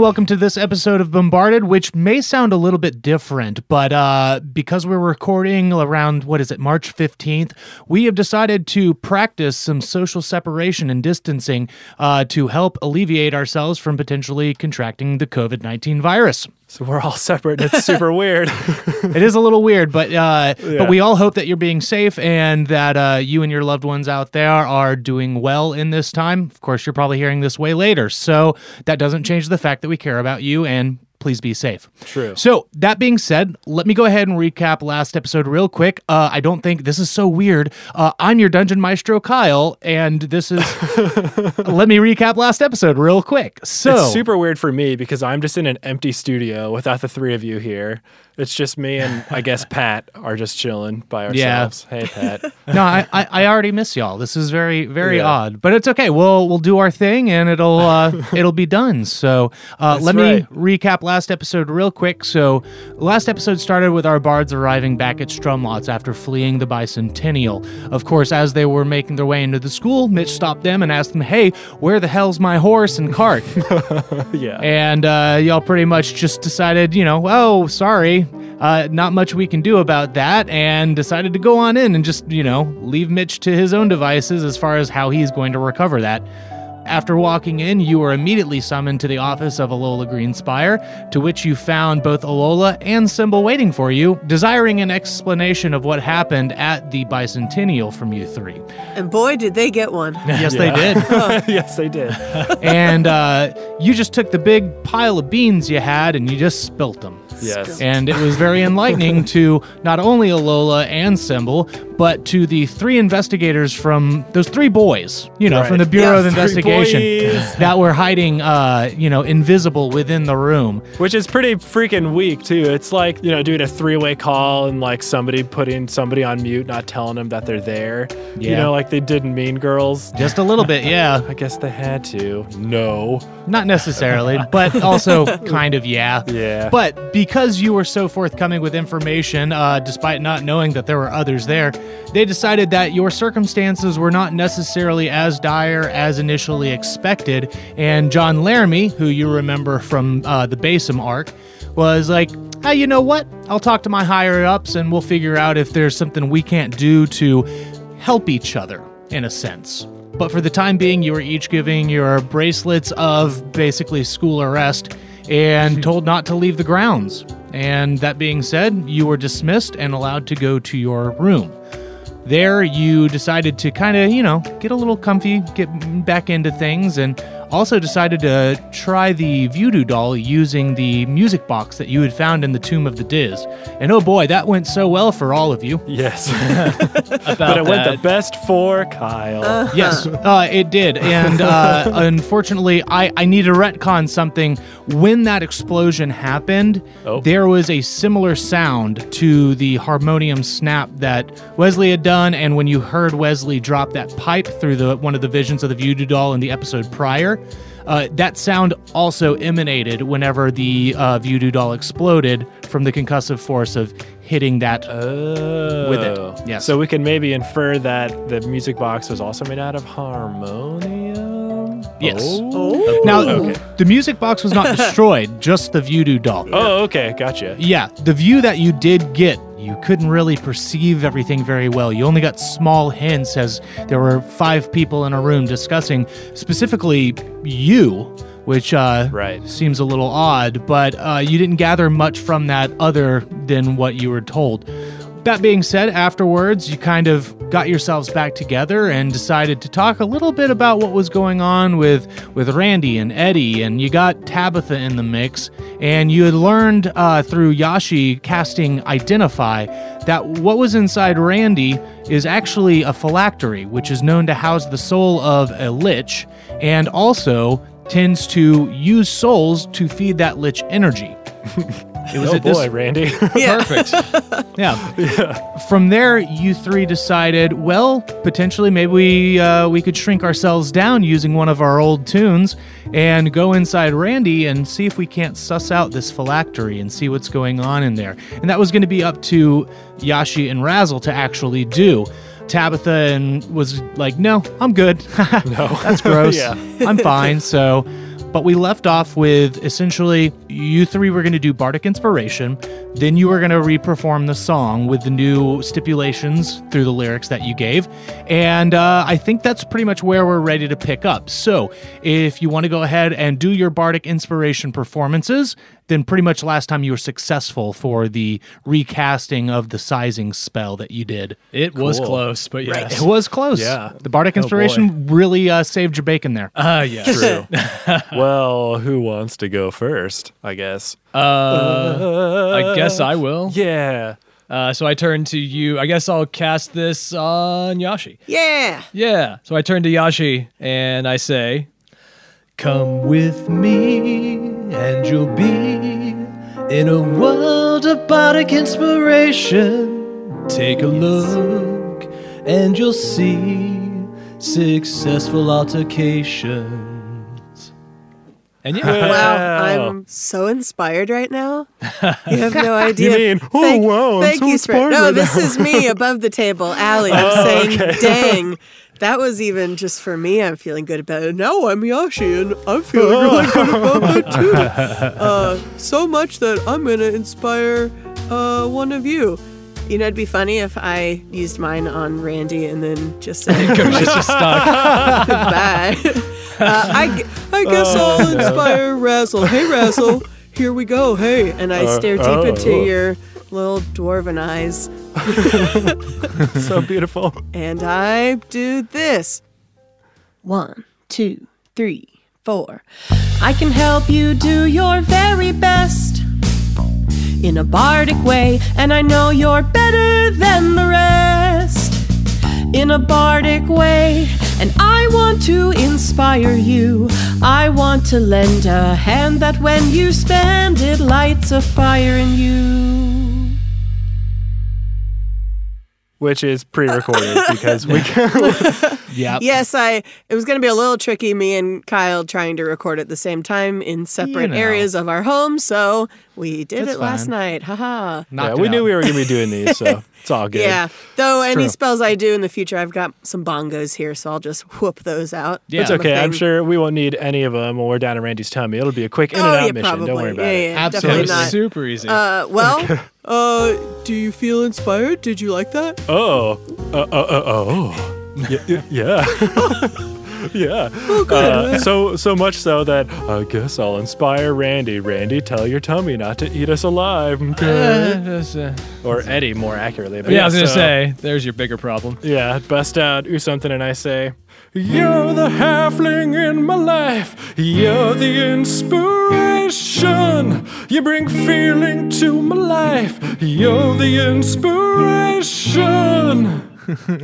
everyone. Welcome to this episode of Bombarded, which may sound a little bit different, but uh, because we're recording around, what is it, March 15th, we have decided to practice some social separation and distancing uh, to help alleviate ourselves from potentially contracting the COVID 19 virus. So we're all separate. And it's super weird. It is a little weird, but uh, Yeah. but we all hope that you're being safe and that uh, you and your loved ones out there are doing well in this time. Of course, you're probably hearing this way later, so that doesn't change the fact that we care about you and please be safe. True. So that being said, let me go ahead and recap last episode real quick. Uh, I don't think this is so weird. Uh, I'm your dungeon maestro, Kyle, and this is. let me recap last episode real quick. So It's super weird for me because I'm just in an empty studio without the three of you here. It's just me and I guess Pat are just chilling by ourselves. Yeah. Hey, Pat. no, I, I I already miss y'all. This is very very Yeah. odd, but it's okay. We'll we'll do our thing and it'll uh, it'll be done. So uh, let me right. recap last episode real quick. So last episode started with our bards arriving back at Strumlots after fleeing the bicentennial. Of course, as they were making their way into the school, Mitch stopped them and asked them, "Hey, where the hell's my horse and cart?" yeah. and uh, y'all pretty much just decided, you know, oh, sorry, uh, not much we can do about that, and decided to go on in and just, you know, leave Mitch to his own devices as far as how he's going to recover that. After walking in, you were immediately summoned to the office of Alola Greenspire, to which you found both Alola and Symbol waiting for you, desiring an explanation of what happened at the bicentennial from you three. And boy, did they get one. Yes, they did. yes, they did. and uh, you just took the big pile of beans you had and you just spilt them. Yes. And it was very enlightening to not only Alola and Symbol, but to the three investigators from those three boys, you know, Right. from the Bureau Yeah, of three Investigation boys. that were hiding, uh, you know, invisible within the room. Which is pretty freaking weak too. It's like, you know, doing a three-way call and like somebody putting somebody on mute, not telling them that they're there. Yeah. You know, like they did in Mean Girls. Just a little bit, yeah. I guess they had to. No. Not necessarily, but also kind of, yeah. Yeah. But because you were so forthcoming with information, uh, despite not knowing that there were others there, they decided that your circumstances were not necessarily as dire as initially expected. And John Laramie, who you remember from uh, the Basim arc, was like, hey, you know what? I'll talk to my higher ups and we'll figure out if there's something we can't do to help each other, in a sense. But for the time being, you were each giving your bracelets of basically school arrest and told not to leave the grounds. And that being said, you were dismissed and allowed to go to your room. There, you decided to kind of, you know, get a little comfy, get back into things, and also decided to try the voodoo doll using the music box that you had found in the Tomb of the Diz. And oh boy, that went so well for all of you. Yes. About but it went the best for Kyle. Yes, uh, it did. And uh, unfortunately, I, I need to retcon something. When that explosion happened, Oh. there was a similar sound to the harmonium snap that Wesley had done. And when you heard Wesley drop that pipe through the one of the visions of the voodoo doll in the episode prior, uh, that sound also emanated whenever the uh, voodoo doll exploded from the concussive force of hitting that. Oh. With it, yes. So we can maybe infer that the music box was also made out of harmonium. Yes. Oh. now, Okay. the music box was not destroyed, just the voodoo doll. Oh, okay. Gotcha. Yeah, the view that you did get, you couldn't really perceive everything very well. You only got small hints as there were five people in a room discussing specifically you, which uh, Right. seems a little odd, but uh, you didn't gather much from that other than what you were told. That being said, afterwards, you kind of got yourselves back together and decided to talk a little bit about what was going on with, with Randy and Eddie, and you got Tabitha in the mix, and you had learned uh, through Yashee casting Identify that what was inside Randy is actually a phylactery, which is known to house the soul of a lich, and also tends to use souls to feed that lich energy. It was oh at this boy, Randy. Yeah. Perfect. yeah. From there, you three decided, well, potentially maybe we uh, we could shrink ourselves down using one of our old tunes and go inside Randy and see if we can't suss out this phylactery and see what's going on in there. And that was going to be up to Yashee and Raz'ul to actually do. Tabitha and was like, no, I'm good. No. That's gross. Yeah. I'm fine. So But we left off with essentially you three were going to do Bardic Inspiration, then you were going to reperform the song with the new stipulations through the lyrics that you gave. And uh, I think that's pretty much where we're ready to pick up. So if you want to go ahead and do your Bardic Inspiration performances, then pretty much last time you were successful for the recasting of the sizing spell that you did. It was close, but yes. It was close. Yeah. The Bardic Inspiration really uh, saved your bacon there. Ah, yeah. True. well, who wants to go first? I guess. Uh, I guess I will. Yeah. Uh, so I turn to you. I guess I'll cast this on Yashee. Yeah. Yeah. So I turn to Yashee and I say, Come with me, and you'll be in a world of bardic inspiration. Take a look, and you'll see successful altercations. And yeah, Wow, Wow. I'm so inspired right now. You have no idea. mean, oh, thank, wow, I'm thank so you, Sprit. inspired No, right this is me above the table, Allie. I'm Oh, saying, okay. dang. That was even just for me. I'm feeling good about it. Now I'm Yashee, and I'm feeling really good about it too. Uh, so much that I'm gonna inspire uh, one of you. You know, it'd be funny if I used mine on Randy and then just said, it's just stuck. Bye. Uh, I, I guess I'll inspire Raz'ul. Hey, Raz'ul, here we go. Hey. And I Uh, stare deep oh. into your little dwarven eyes So beautiful. and I do this. One, two, three, four. I can help you do your very best in a bardic way, and I know you're better than the rest in a bardic way. And I want to inspire you. I want to lend a hand that when you spend it lights a fire in you. Which is pre-recorded because we Yeah. Yes, I. It was going to be a little tricky, me and Kyle trying to record at the same time in separate know. areas of our home, so we did That's it last fine. night. Haha. yeah, we it knew we were gonna be doing these, so it's all good. Yeah. Though any true. spells I do in the future, I've got some bongos here, so I'll just whoop those out. Yeah. It's okay. I'm sure we won't need any of them when we're down in Randy's tummy. It'll be a quick in Oh, and out yeah, mission. probably. Don't worry about yeah, it. yeah, Absolutely. Definitely not. super easy. Uh, well, uh, do you feel inspired? Did you like that? Oh, uh, uh, uh, oh, Y- y- yeah, yeah. Oh, Uh, so so much so that I guess I'll inspire Randy. Randy, tell your tummy not to eat us alive, okay? Uh, uh, or Eddie, more accurately. But yeah, I was gonna so- say, there's your bigger problem. Yeah, bust out or something, and I say, You're the halfling in my life. You're the inspiration. You bring feeling to my life. You're the inspiration.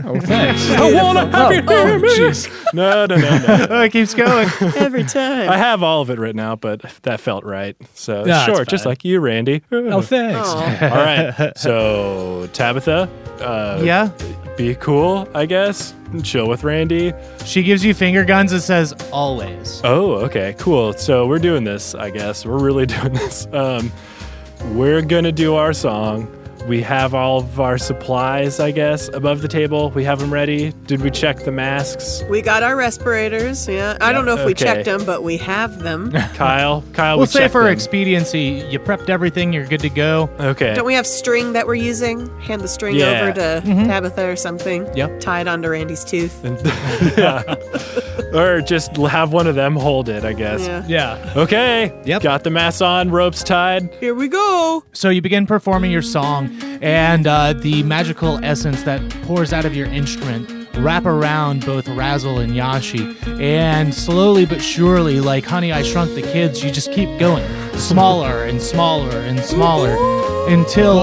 Oh, thanks. I wanna have you hear oh, me. jeez. No, no, no, no. Oh, it keeps going. Every time. I have all of it written out, but that felt right. So Nah, it's short, just fine. like you, Randy. Oh, thanks. Aw. all right. So Tabitha, uh, yeah. be cool, I guess. Chill with Randy. She gives you finger guns and says, always. Oh, okay, cool. So we're doing this, I guess. We're really doing this. Um, we're gonna do our song. We have all of our supplies, I guess, above the table. We have them ready. Did we check the masks? we got our respirators. Yeah. I don't know if we checked them, but we have them. Kyle, Kyle, We'll we say for them. expediency, you prepped everything, you're good to go. Okay. Don't we have string that we're using? Hand the string Yeah. over to mm-hmm. Tabitha or something. Yep. Tie it onto Randy's tooth. yeah. or just have one of them hold it, I guess. Yeah. Yeah. Okay. Yep. Got the mask on, ropes tied. Here we go. So you begin performing your song, and uh, the magical essence that pours out of your instrument wrap around both Raz'ul and Yashee, and slowly but surely, like Honey, I Shrunk the Kids, you just keep going, smaller and smaller and smaller, until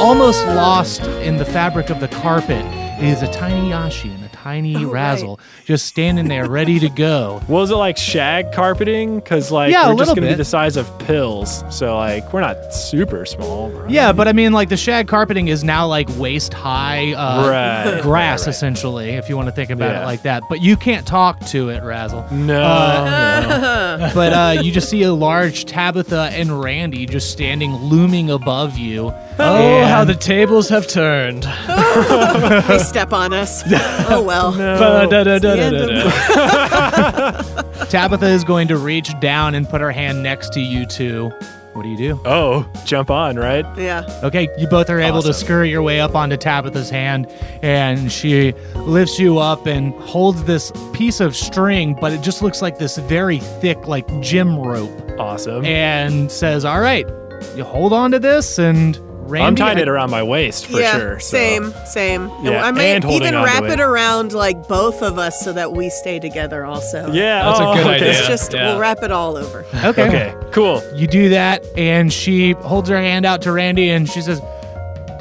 almost lost in the fabric of the carpet is a tiny Yashi and a tiny Oh, right. Raz'ul just standing there ready to go. Was it like shag carpeting? Because like Yeah, a we're just gonna bit. be the size of pills, so like we're not super small. Right? Yeah, but I mean, like the shag carpeting is now like waist high uh, Right, grass, right, right. essentially, if you want to think about Yeah. it like that. But you can't talk to it, Razzle. No. Uh, no. But uh, you just see a large Tabitha and Randy just standing looming above you. Oh, And- how the tables have turned. They step on us. Oh well. Ba-da-da-da-da-da-da. Tabitha is going to reach down and put her hand next to you two. What do you do? Oh, jump on, right? Yeah. Okay, you both are able to Awesome. scurry your way up onto Tabitha's hand, and she lifts you up and holds this piece of string, but it just looks like this very thick, like gym rope, Awesome. and says, "All right, you hold on to this." And Randy, I'm tying I- it around my waist for yeah, sure. so- Same, same. Yeah, I might and holding even wrap it. it. around like both of us so that we stay together also. Yeah, That's a oh, good okay. idea. It's just Yeah. we'll wrap it all over. Okay. Okay, cool. You do that, and she holds her hand out to Randy, and she says,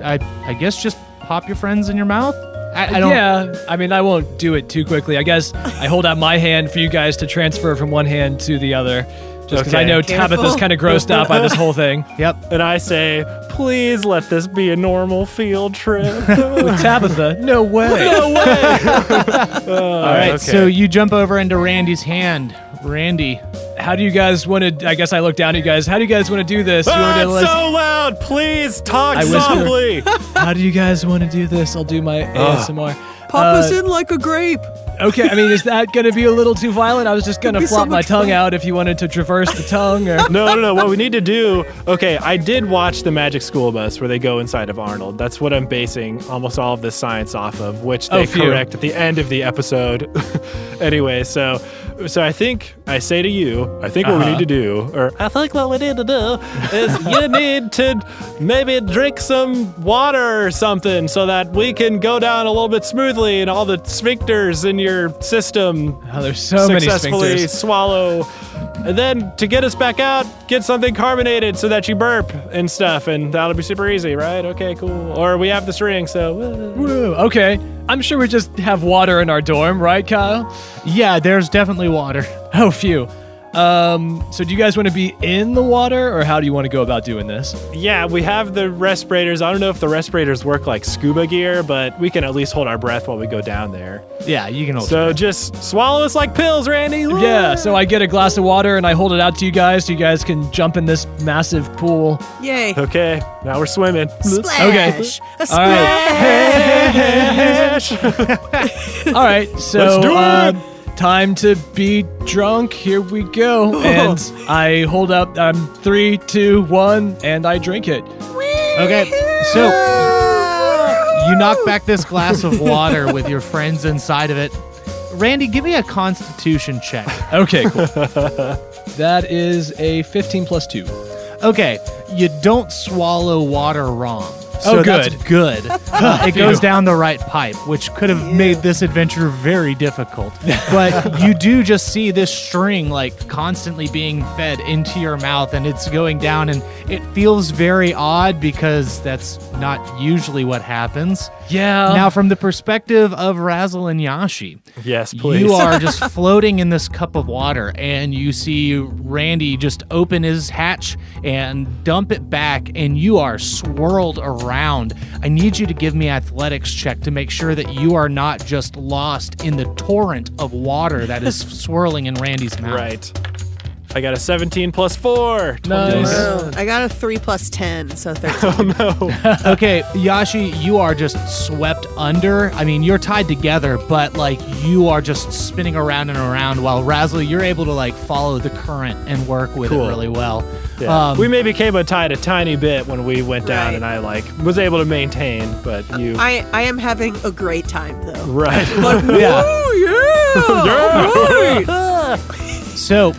"I, I guess just pop your friends in your mouth." I, I don't. yeah, I mean, I won't do it too quickly. I guess I hold out my hand for you guys to transfer from one hand to the other. Just because I know Careful. Tabitha's kind of grossed out by this whole thing. Yep. And I say, please let this be a normal field trip. With Tabitha, no way. no way. All right. So you jump over into Randy's hand. Randy, How do you guys want to? I guess I look down at you guys. How do you guys want to do this? You want Ah, to it's so loud. Please talk I whisper. softly. How do you guys want to do this? I'll do my ASMR. Pop Uh, us in like a grape. Okay, I mean, is that going to be a little too violent? I was just going to It'd so flop my tongue fun. out if you wanted to traverse the tongue or. no, no, no. What we need to do. Okay, I did watch the Magic School Bus where they go inside of Arnold. That's what I'm basing almost all of this science off of, which they Oh, correct at the end of the episode. anyway, so so I think I say to you, I think what we Uh-huh. need to do, or I think what we need to do is you need to maybe drink some water or something so that we can go down a little bit smoothly and all the sphincters in your system Oh, there's so many successfully sphincters. swallow. And then to get us back out, get something carbonated so that you burp and stuff, and that'll be super easy, right? Okay, cool. Or we have the string, so. Woo, okay. I'm sure we just have water in our dorm, right, Kyle? yeah, there's definitely water. Oh, phew. Um, so do you guys want to be in the water, or how do you want to go about doing this? Yeah, we have the respirators. I don't know if the respirators work like scuba gear, but we can at least hold our breath while we go down there. Yeah, you can hold. So just swallow us like pills, Randy. Yeah, so I get a glass of water and I hold it out to you guys so you guys can jump in this massive pool. Yay. Okay, now we're swimming. Splash. A All right. splash. All right, so Let's do it. uh, time to be drunk. Here we go. And I hold up I'm um, three, two, one, and I drink it. Okay, so you knock back this glass of water with your friends inside of it. Randy, give me a Constitution check. Okay, cool. that is a 15 plus 2. Okay, you don't swallow water wrong. So Oh, that's good. good. Uh, it goes down the right pipe, which could have made this adventure very difficult. But you do just see this string like constantly being fed into your mouth and it's going down and it feels very odd because that's not usually what happens. Yeah. Now, from the perspective of Raz'ul and Yashee, Yes, please. you are just floating in this cup of water, and you see Randy just open his hatch and dump it back, and you are swirled around. I need you to give me athletics check to make sure that you are not just lost in the torrent of water that is swirling in Randy's mouth. Right. I got a 17 plus 4. Nice. Oh, I got a 3 plus 10, so 13. Oh, no. Okay, Yashee, you are just swept under. I mean, you're tied together, but like you are just spinning around and around while Raz'ul, you're able to like follow the current and work with Cool. it really well. Yeah. Um, we maybe came untied a tiny bit when we went down, Right. and I like was able to maintain, but you. I, I am having a great time, though. right. yeah. Oh, yeah! So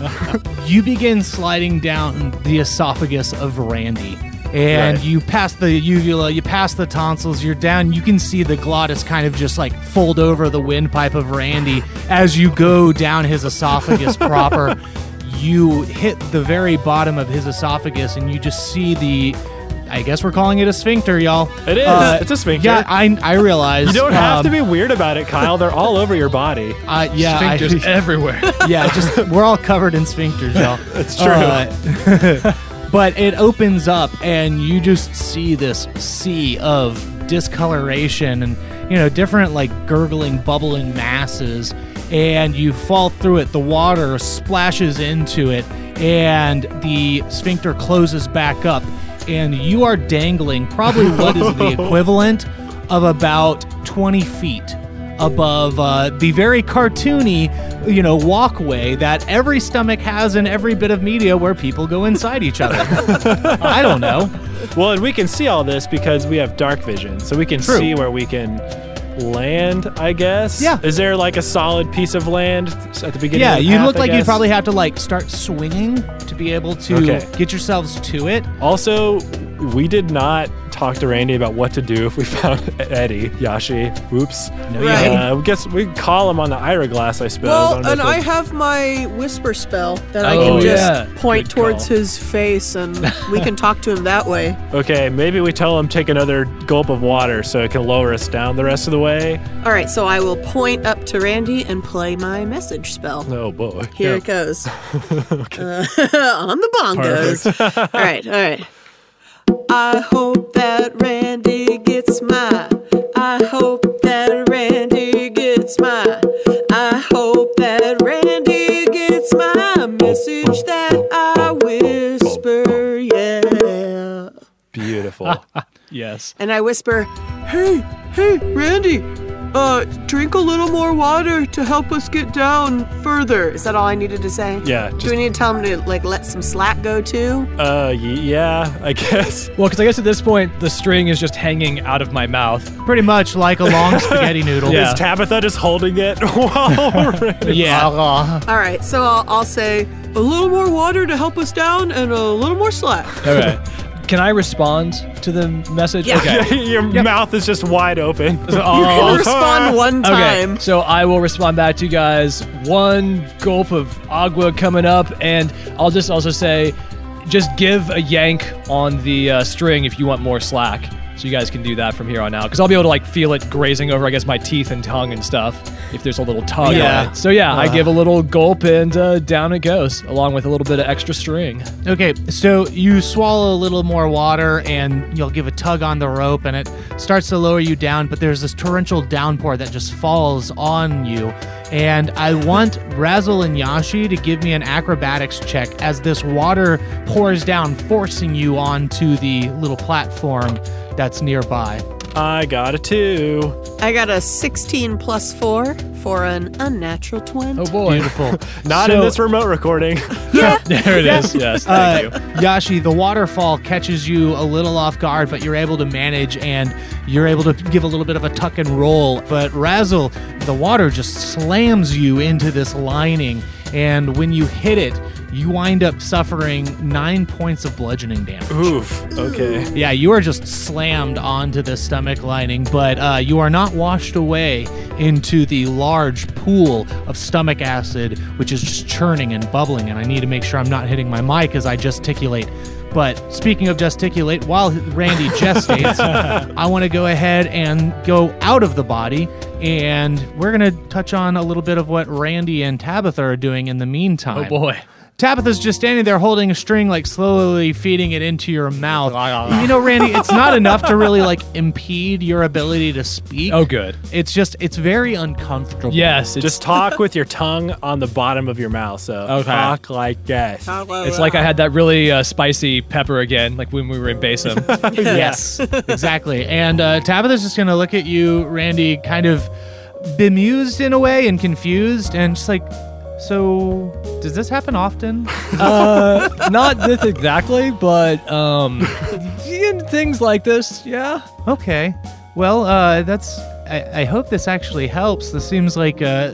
you begin sliding down the esophagus of Randy. And Right. you pass the uvula, you pass the tonsils, you're down. You can see the glottis kind of just like fold over the windpipe of Randy as you go down his esophagus proper. You hit the very bottom of his esophagus and you just see the. I guess we're calling it a sphincter, y'all. It is. Uh, It's a sphincter. Yeah, I, I realize. you don't have um, to be weird about it, Kyle. They're all over your body. Uh, yeah, I- everywhere. yeah, just we're all covered in sphincters, y'all. It's true. Uh, but it opens up, and you just see this sea of discoloration and you know different like gurgling, bubbling masses, and you fall through it. The water splashes into it, and the sphincter closes back up, and you are dangling probably what is the equivalent of about 20 feet above uh, the very cartoony you know, walkway that every stomach has in every bit of media where people go inside each other. I don't know. Well, and we can see all this because we have dark vision, so we can True. see where we can land. I guess. Yeah. Is there like a solid piece of land at the beginning? Yeah, of the you path, look I like you'd probably have to like start swinging to be able to Okay. get yourselves to it. Also, we did not talk to Randy about what to do if we found Eddie Yashee. Oops. No, Right. Uh, I guess we call him on the hourglass, I suppose. Well, don't and I have my whisper spell that I Oh, can just yeah. point Good towards call. his face and we can talk to him that way. Okay, maybe we tell him take another gulp of water so it can lower us down the rest of the way. All right, so I will point up to Randy and play my message spell. Oh boy. Here it goes. Uh, on the bongos. all right, all right. I hope that Randy gets my. I hope that Randy gets my. I hope that Randy gets my message that I whisper. Yeah. Beautiful. Yes. And I whisper, "Hey, hey, Randy, uh, drink a little more water to help us get down further." Is that all I needed to say? Yeah, Do we need to tell him to like let some slack go too? uh, y- yeah, I guess. Well, because I guess at this point the string is just hanging out of my mouth. Pretty much like a long spaghetti noodle. Yeah. Is Tabitha just holding it while Randy? Yeah. All right, so I'll, I'll say a little more water to help us down and a little more slack. Okay. Can I respond to the message? Yeah. Okay. Your mouth is just wide open. You can respond one time. Okay, so I will respond back to you guys. One gulp of agua coming up, and I'll just also say, just give a yank on the uh, string if you want more slack. So you guys can do that from here on out, because I'll be able to like feel it grazing over, I guess, my teeth and tongue and stuff. If there's a little tug Yeah. on it. So yeah, I give a little gulp, and uh, down it goes, along with a little bit of extra string. Okay, so you swallow a little more water and you'll give a tug on the rope and it starts to lower you down, but there's this torrential downpour that just falls on you. And I want Raz'ul and Yashee to give me an acrobatics check as this water pours down, forcing you onto the little platform that's nearby. I got a two. I got a 16 plus 4 for an unnatural 20. Oh boy. Beautiful. Not So- in this remote recording. there it is. Yes, thank Uh, you. Yashee, the waterfall catches you a little off guard, but you're able to manage and you're able to give a little bit of a tuck and roll. But Raz'ul, the water just slams you into this lining, and when you hit it, you wind up suffering nine points of bludgeoning damage. Oof. Okay. Yeah, you are just slammed onto the stomach lining, but uh, you are not washed away into the large pool of stomach acid, which is just churning and bubbling. And I need to make sure I'm not hitting my mic as I gesticulate. But speaking of gesticulate, while Randy gestates, I want to go ahead and go out of the body. And we're going to touch on a little bit of what Randy and Tabitha are doing in the meantime. Oh boy. Tabitha's just standing there holding a string, like slowly feeding it into your mouth. you know, Randy, it's not enough to really like impede your ability to speak. Oh good. It's just, it's very uncomfortable. Yes, it's Just talk with your tongue on the bottom of your mouth. So Okay. talk like this. It's like I had that really uh, spicy pepper again, like when we were in Basin. yes, exactly. And uh, Tabitha's just gonna look at you, Randy, kind of bemused in a way and confused, and just like, so does this happen often? uh, not this exactly, but um, in things like this, yeah. Okay. Well, uh, that's. I, I hope this actually helps. This seems like uh,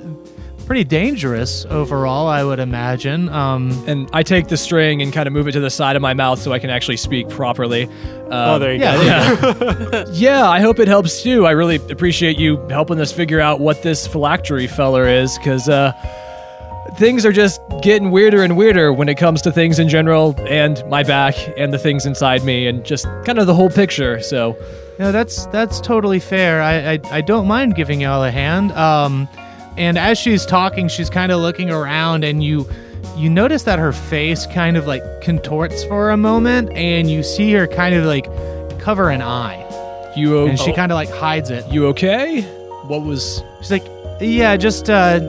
pretty dangerous overall. I would imagine. Um, And I take the string and kind of move it to the side of my mouth so I can actually speak properly. Oh, Um, there you yeah, go. there you go. yeah, I hope it helps too. I really appreciate you helping us figure out what this phylactery feller is, because uh, things are just getting weirder and weirder when it comes to things in general, and my back, and the things inside me, and just kind of the whole picture. So, No, that's that's totally fair. I, I I don't mind giving y'all a hand. Um, and as she's talking, she's kind of looking around, and you you notice that her face kind of like contorts for a moment, and you see her kind of like cover an eye, you o- and she kind of like hides it. you okay? What was? She's like, yeah, just uh,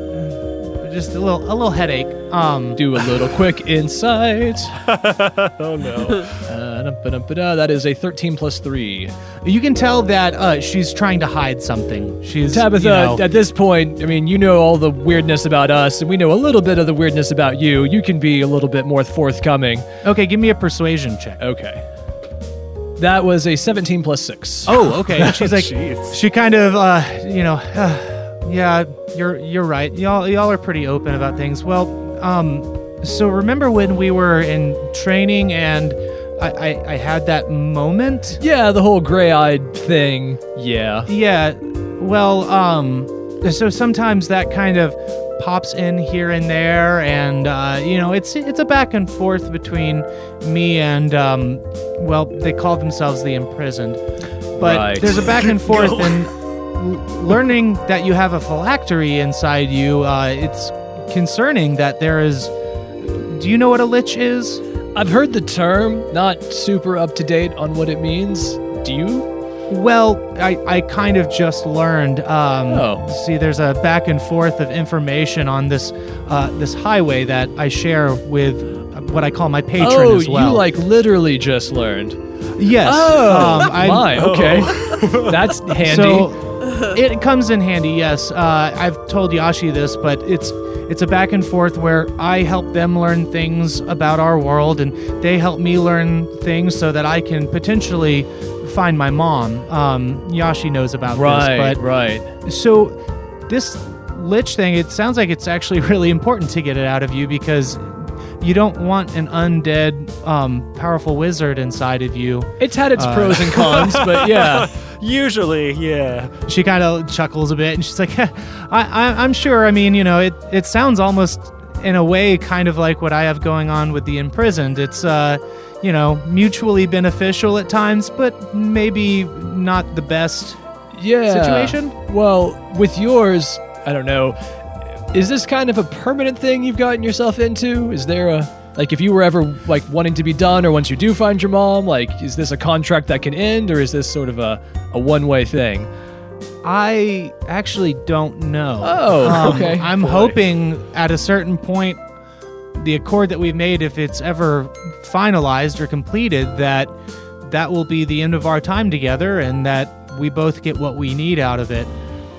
just a little a little headache. Um, Do a little quick insight. Oh no. Uh, dum-ba-dum-ba-da. that is a 13 plus 3. you can tell that uh, she's trying to hide something. She's Tabitha, you know- at this point, I mean, you know all the weirdness about us, and we know a little bit of the weirdness about you. You can be a little bit more forthcoming. okay, give me a persuasion check. Okay. That was a 17 plus 6. Oh, okay. She's like, Jeez. she kind of, uh, you know, yeah, you're you're right. Y'all y'all are pretty open about things. Well, um, so remember when we were in training and I, I, I had that moment? Yeah, the whole gray eyed thing. Yeah. Yeah. Well, um, so sometimes that kind of pops in here and there, and uh, you know, it's it's a back and forth between me and um, well, they call themselves the imprisoned, but Right. there's a back and forth, and learning that you have a phylactery inside you, uh, it's concerning that there is. Do you know what a lich is? I've heard the term, not super up to date on what it means. Do you? Well, I, I kind of just learned. Um, Oh. See, there's a back and forth of information on this uh, this highway that I share with what I call my patron oh, as well. you like literally just learned. yes. Oh, um, my. Okay. That's handy. So it comes in handy. Yes, uh, I've told Yashee this, but it's it's a back and forth where I help them learn things about our world, and they help me learn things so that I can potentially find my mom. Um, Yashee knows about right, this, but right. so this lich thing, it sounds like it's actually really important to get it out of you because you don't want an undead, um, powerful wizard inside of you. It's had its pros and cons, but yeah. Usually, yeah. She kind of chuckles a bit and she's like, I, I, I'm sure. I mean, you know, it, it sounds almost in a way kind of like what I have going on with the imprisoned. It's, uh, you know, mutually beneficial at times, but maybe not the best. yeah. situation? Well, with yours, I don't know. Is this kind of a permanent thing you've gotten yourself into? Is there a like if you were ever like wanting to be done or once you do find your mom, like is this a contract that can end or is this sort of a, a one-way thing? I actually don't know. Oh, Um, okay. I'm hoping at a certain point, the accord that we've made, if it's ever finalized or completed, that that will be the end of our time together and that we both get what we need out of it.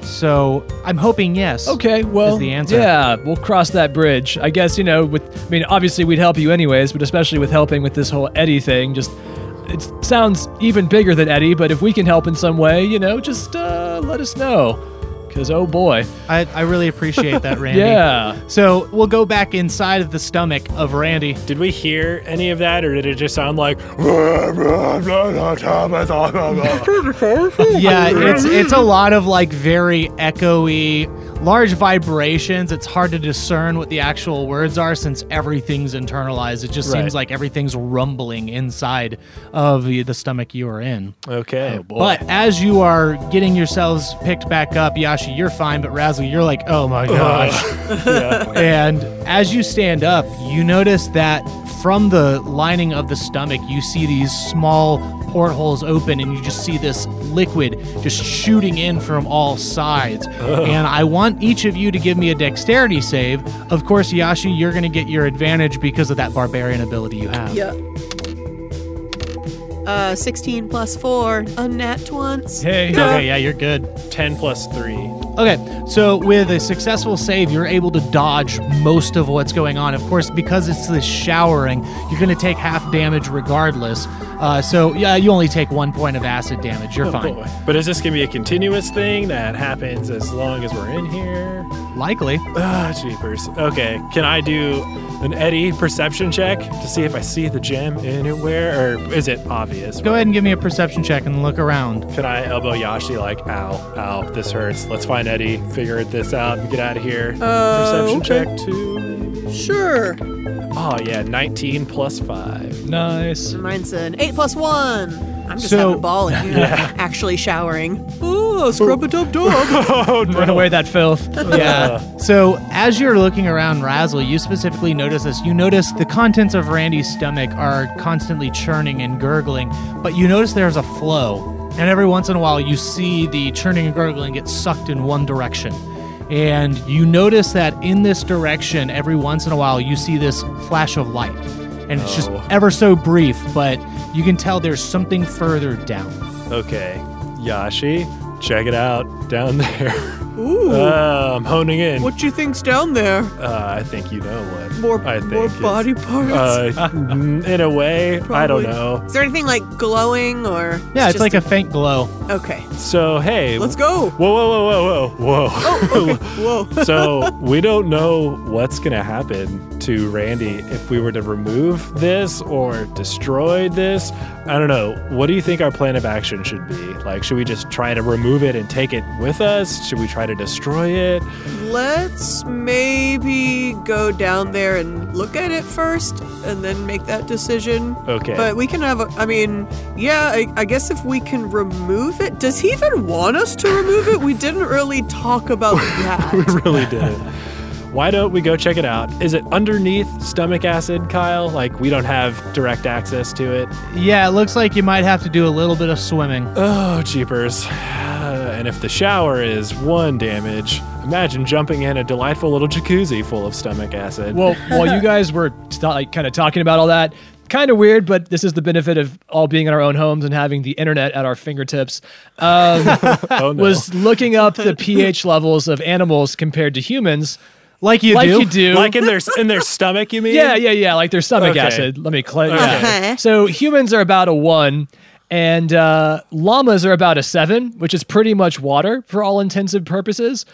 So I'm hoping yes. Okay, well, the answer. yeah, we'll cross that bridge. I guess you know, with I mean, obviously we'd help you anyways, but especially with helping with this whole Eddie thing, just it sounds even bigger than Eddie. But if we can help in some way, you know, just uh, let us know, because oh boy, I, I really appreciate that, Randy. yeah. So we'll go back inside of the stomach of Randy. Did we hear any of that, or did it just sound like? yeah, it's it's a lot of like very echoey, large vibrations. It's hard to discern what the actual words are since everything's internalized. It just Right. seems like everything's rumbling inside of the, the stomach you are in. Okay. Oh, but as you are getting yourselves picked back up, Yashee, you're fine, but Raz'ul, you're like, oh my gosh. and as you stand up, you notice that from the lining of the stomach, you see these small portholes open, and you just see this liquid just shooting in from all sides. And I want each of you to give me a dexterity save. Of course, Yashee, you're going to get your advantage because of that barbarian ability you have. Yeah. Uh, 16 plus 4, unnat once. Hey, Okay, yeah, you're good. Ten plus three. Okay, so with a successful save, you're able to dodge most of what's going on. Of course, because it's this showering, you're going to take half damage regardless. Uh, so, yeah, you only take one point of acid damage. You're fine. Boy. But is this gonna be a continuous thing that happens as long as we're in here? Likely. Ah, jeepers. Okay, can I do an Eddie perception check to see if I see the gem anywhere, or is it obvious? Go ahead and give me a perception check and look around. Can I elbow Yashee like, ow, ow, this hurts. Let's find Eddie, figure this out, and get out of here. Uh, Perception okay. check two. Sure. Oh yeah, 19 plus five. nice. Mine's an 8 plus 1. I'm just So- having a ball in here, actually showering. Ooh, scrub a dub dub. Oh no. Run away that filth. Yeah. So, as you're looking around Raz'ul, you specifically notice this. You notice the contents of Randy's stomach are constantly churning and gurgling, but you notice there's a flow. And every once in a while, you see the churning and gurgling get sucked in one direction. And you notice that in this direction, every once in a while, you see this flash of light. And it's just Oh. ever so brief, but you can tell there's something further down. Okay, Yashee, check it out down there. Ooh. Uh, I'm honing in. what you think's down there? Uh, I think you know what. More, I think more body parts? Uh, mm, in a way, I don't know. Is there anything like glowing or? Yeah, it's just like a faint glow. Okay, So hey, let's go. Whoa, whoa, whoa, whoa, whoa, whoa. Oh, okay. Whoa. so we don't know what's gonna happen to Randy if we were to remove this or destroy this. I don't know. What do you think our plan of action should be? Like, should we just try to remove it and take it with us? Should we try to destroy it? Let's maybe go down there and look at it first and then make that decision. Okay. But we can have, a, I mean, yeah, I, I guess if we can remove it. Does he even want us to remove it? We didn't really talk about that. we really didn't. Why don't we go check it out? Is it underneath stomach acid, Kyle? Like we don't have direct access to it. Yeah, it looks like you might have to do a little bit of swimming. Oh, jeepers. And if the shower is one damage, imagine jumping in a delightful little jacuzzi full of stomach acid. Well, while you guys were t- like kind of talking about all that, kind of weird, but this is the benefit of all being in our own homes and having the internet at our fingertips. Um, oh, no. was looking up the pH levels of animals compared to humans, Like you like do. you do. like in their in their stomach, you mean? yeah, yeah, yeah, like their stomach Okay. acid. Let me clear. Okay. So humans are about a one, and uh, llamas are about a seven, which is pretty much water for all intensive purposes.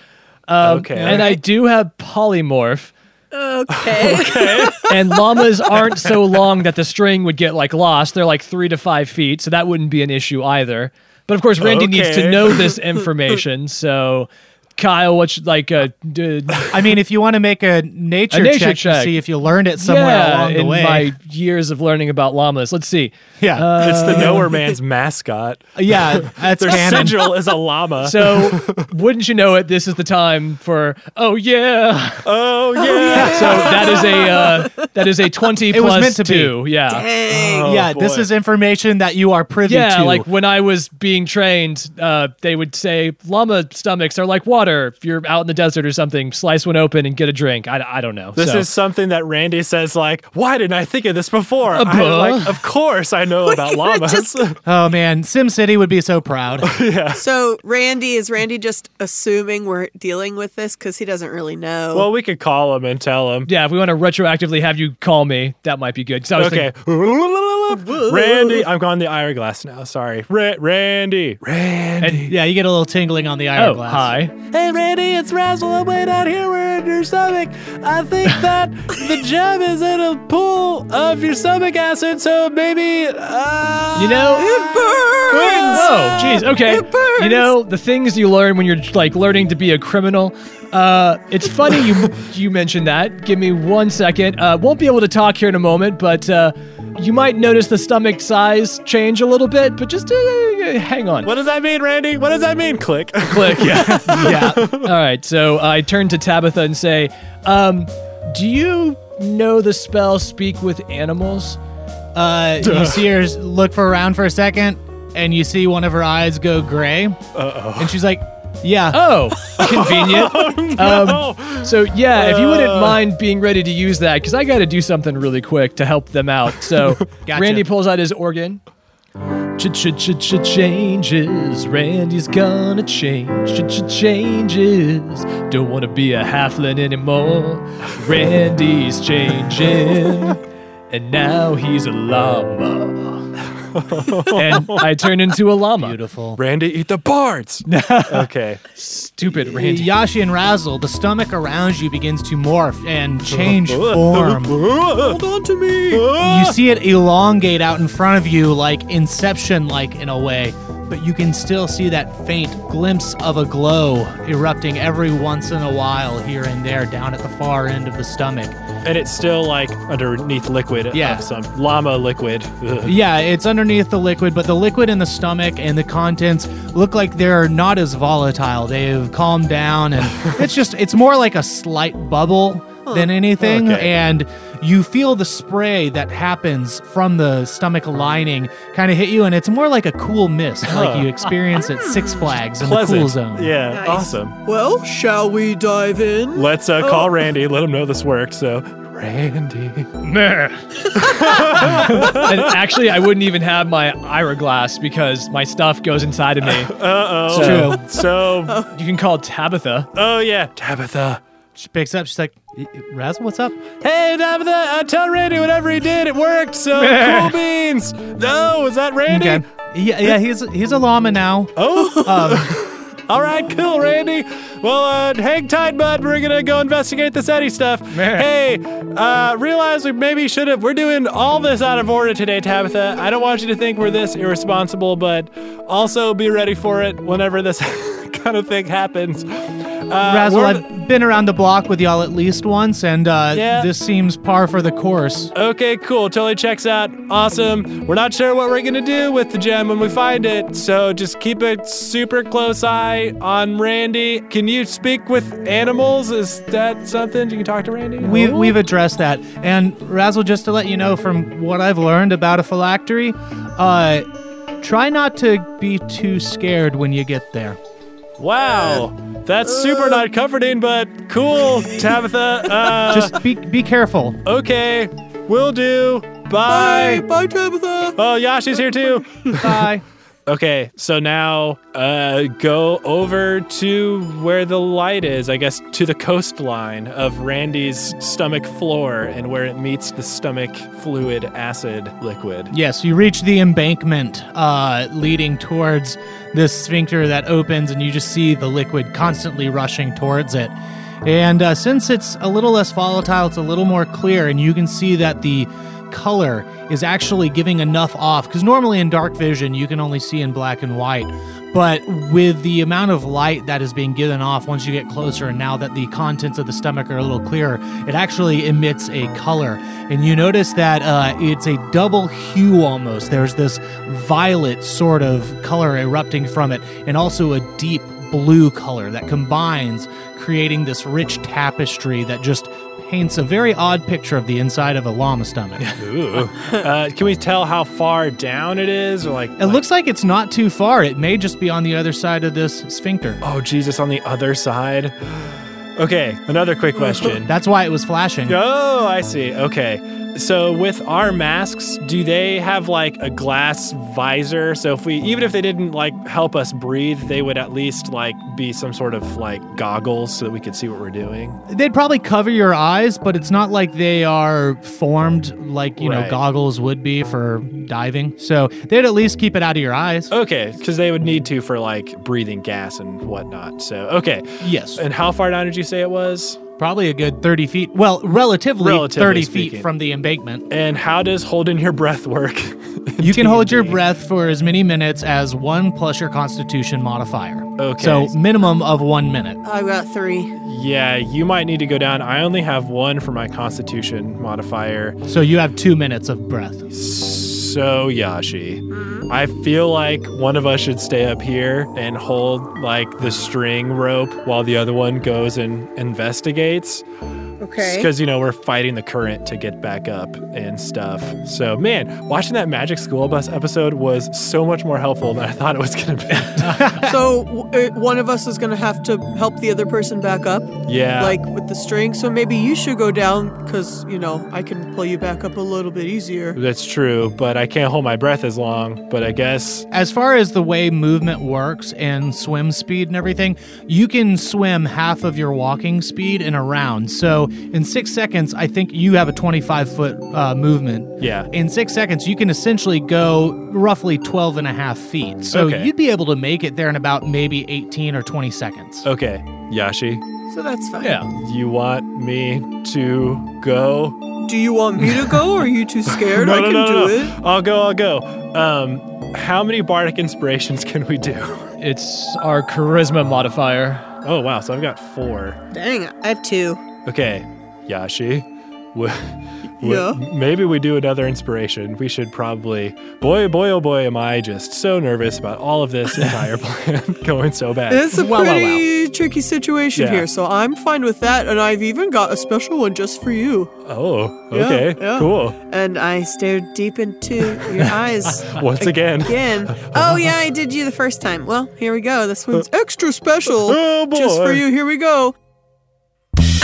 Um, Okay. And I do have polymorph. okay. okay. and llamas aren't so long that the string would get like lost. They're like three to five feet, so that wouldn't be an issue either. But of course, Randy needs to know this information. So, Kyle, what's should like uh, d- I mean, if you want to make a nature, A nature check, check. to see if you learned it somewhere yeah, along the in way. my years of learning about llamas, let's see. yeah, It's the Nowhere Man's mascot. yeah, that's Their canon. sigil is a llama. So, wouldn't you know it? This is the time for oh yeah. oh yeah. So that is a uh, that is a twenty It was plus meant to be. two. Yeah. Dang. Oh, yeah, this is information that you are privy Yeah, to. Yeah, like when I was being trained, uh, they would say llama stomachs are like water. If you're out in the desert or something, slice one open and get a drink. I, I don't know. This So- is something that Randy says like, "Why didn't I think of this before?" I, buh. like, of course I know about llamas. oh man, Sim City would be so proud. yeah. So, Randy, is Randy just assuming we're dealing with this because he doesn't really know? well, we could call him and tell him. yeah. If we want to retroactively have you call me, that might be good. I was Okay. thinking- Randy, I'm on the hourglass now. Sorry. Ra- Randy. Randy. yeah, you get a little tingling on the oh, hourglass. hi. Hey, Randy, it's Raz'ul. I'm way down here. We're in your stomach. I think that the gem is in a pool of your stomach acid, so maybe. Uh, You know. it burns. Oh, jeez. Okay. It burns. You know the things you learn when you're like learning to be a criminal. Uh, it's funny you you mentioned that. Give me one second. Uh, won't be able to talk here in a moment, but uh, you might notice the stomach size change a little bit. But just uh, hang on. What does that mean, Randy? What does that mean? Click. Click. Yeah. yeah. All right. So I turn to Tabitha and say, um, "Do you know the spell Speak with Animals?" Uh, you see her look for around for a second, and you see one of her eyes go gray, Uh-oh. and she's like, "Yeah, Oh, convenient. No. So yeah, if you wouldn't Uh. mind being ready to use that, because I got to do something really quick to help them out. So Gotcha. Randy pulls out his organ. Ch ch ch ch changes. Randy's gonna change. Ch ch changes. Don't wanna be a halfling anymore. Randy's changing, and now he's a llama. and I turn into a llama. beautiful." Randy, eat the bards. okay. Stupid Randy. Yashee and Raz'ul, the stomach around you begins to morph and change form. Hold on to me. You see it elongate out in front of you, like Inception like in a way, but you can still see that faint glimpse of a glow erupting every once in a while here and there down at the far end of the stomach. And it's still like underneath liquid Yeah. of some llama liquid. Ugh. Yeah, it's underneath the liquid, but the liquid in the stomach and the contents look like they're not as volatile. They've calmed down, and it's just, it's more like a slight bubble than anything. Okay. And you feel the spray that happens from the stomach lining kind of hit you, and it's more like a cool mist, like you experience at Six Flags in Pleasant. the cool zone. Yeah, Nice. awesome. Well, shall we dive in? Let's uh, call Randy, let him know this worked. So, Randy. Meh. and actually, I wouldn't even have my hourglass because my stuff goes inside of me. Uh oh. It's true. So, You can call Tabitha. oh yeah, Tabitha. She picks up. She's like, Raz'ul, what's up? Hey, Tabitha, uh, tell Randy whatever he did, it worked. So, cool beans. No, is that Randy? Okay. Yeah, yeah, he's he's a llama now. Oh, Um, all right, cool, Randy. Well, uh, hang tight, bud. We're gonna go investigate this Eddie stuff. hey, uh, realize we maybe should have. We're doing all this out of order today, Tabitha. I don't want you to think we're this irresponsible, but also be ready for it whenever this kind of thing happens. Uh, Raz'ul, I've been around the block with y'all at least once, and uh, Yeah. this seems par for the course. Okay, cool. Totally checks out. Awesome. We're not sure what we're gonna do with the gem when we find it, so just keep a super close eye on Randy. Can you speak with animals? Is that something Do you can talk to Randy? We, we've addressed that. And Raz'ul, just to let you know from what I've learned about a phylactery, uh, try not to be too scared when you get there. Wow, that's super not comforting, but cool, Tabitha. Uh, Just be be careful. okay, will do. Bye, Bye. bye, Tabitha. Oh, Yashee's here too. Bye. Okay, so now uh, go over to where the light is, I guess to the coastline of Randy's stomach floor and where it meets the stomach fluid acid liquid. Yes, you reach the embankment uh, leading towards this sphincter that opens, and you just see the liquid constantly rushing towards it. And uh, since it's a little less volatile, it's a little more clear, and you can see that the color is actually giving enough off. Because normally in dark vision, you can only see in black and white. But with the amount of light that is being given off once you get closer, and now that the contents of the stomach are a little clearer, it actually emits a color. And you notice that uh, it's a double hue almost. There's this violet sort of color erupting from it, and also a deep blue color that combines, creating this rich tapestry that just paints a very odd picture of the inside of a llama stomach. Uh, can we tell how far down it is, or like? It looks like it's not too far. It may just be on the other side of this sphincter. Oh Jesus! On the other side. Okay, another quick question. That's why it was flashing. Oh, I see. Okay. So with our masks, do they have like a glass visor? So if we even if they didn't like help us breathe, they would at least like be some sort of like goggles so that we could see what we're doing. They'd probably cover your eyes, but it's not like they are formed like, you know, goggles would be for diving. So they'd at least keep it out of your eyes. Okay, because they would need to for like breathing gas and whatnot. So okay. Yes. And how far down did you say it was? Probably a good 30 feet. Well, relatively, Relatively 30 speaking. feet from the embankment. And how does holding your breath work? You can hold your D&D? breath for as many minutes as one plus your constitution modifier. Okay. So minimum of one minute. I got three. Yeah, you might need to go down. I only have one for my constitution modifier. So you have two minutes of breath. So, Yashee, I feel like one of us should stay up here and hold like the string rope while the other one goes and investigates. Okay. Because, you know, we're fighting the current to get back up and stuff. So, man, watching that Magic School Bus episode was so much more helpful than I thought it was going to be. so w- uh, one of us is gonna have to help the other person back up, yeah. like with the string. So maybe you should go down, because you know I can pull you back up a little bit easier. that's true, but I can't hold my breath as long. But I guess As far as the way movement works and swim speed and everything, you can swim half of your walking speed in a round. So in six seconds, I think you have a 25 foot uh, movement. Yeah. In six seconds, you can essentially go roughly 12 and a half feet. So Okay. you'd be able to make it there in about maybe 18 or 20 seconds. Okay, Yashee, So that's fine. Yeah. you want me to go? Do you want me to go, or are you too scared? no, I no, can no, do no, it. no. I'll go. I'll go. Um, how many bardic inspirations can we do? It's our charisma modifier. Oh wow, so I've got four. Dang, I have two. Okay, Yashee, w- Yeah. Maybe we do another inspiration. We should probably. Boy, boy, oh boy, am I just so nervous about all of this entire plan going so bad. It's a Wow, wow, pretty tricky situation Yeah. here, so I'm fine with that, and I've even got a special one just for you. oh, Yeah, okay, yeah. cool. And I stared deep into your eyes Once again. again. Oh yeah, I did you the first time. Well, here we go. This one's uh, extra special. Oh, boy. Just for you. Here we go.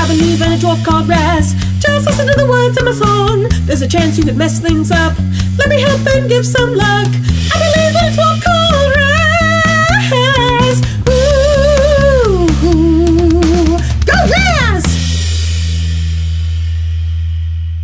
I believe in a dwarf called Raz. Just listen to the words of my song. There's a chance you could mess things up. Let me help and give some luck. I believe in a dwarf called Raz. Ooh, go Raz!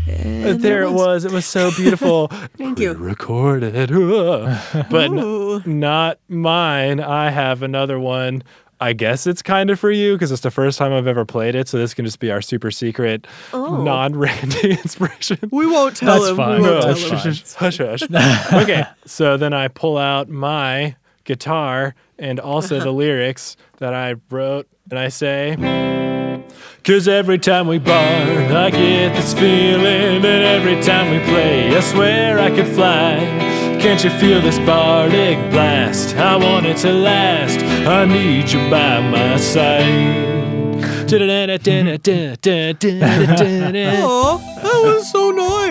Uh, and there it was. It was so beautiful. Thank you. Recorded, but n- Ooh. not mine. I have another one. I guess it's kind of for you because it's the first time I've ever played it. So this can just be our super secret, Oh. non-Randy inspiration. We won't tell That's him. fine. No, won't That's tell him. hush, hush, hush. okay, so then I pull out my guitar and also the uh-huh. lyrics that I wrote, and I say, Cause every time we bar, I get this feeling, and every time we play, I swear I could fly. Can't you feel this bardic blast? I want it to last. I need you by my side. Oh, that was so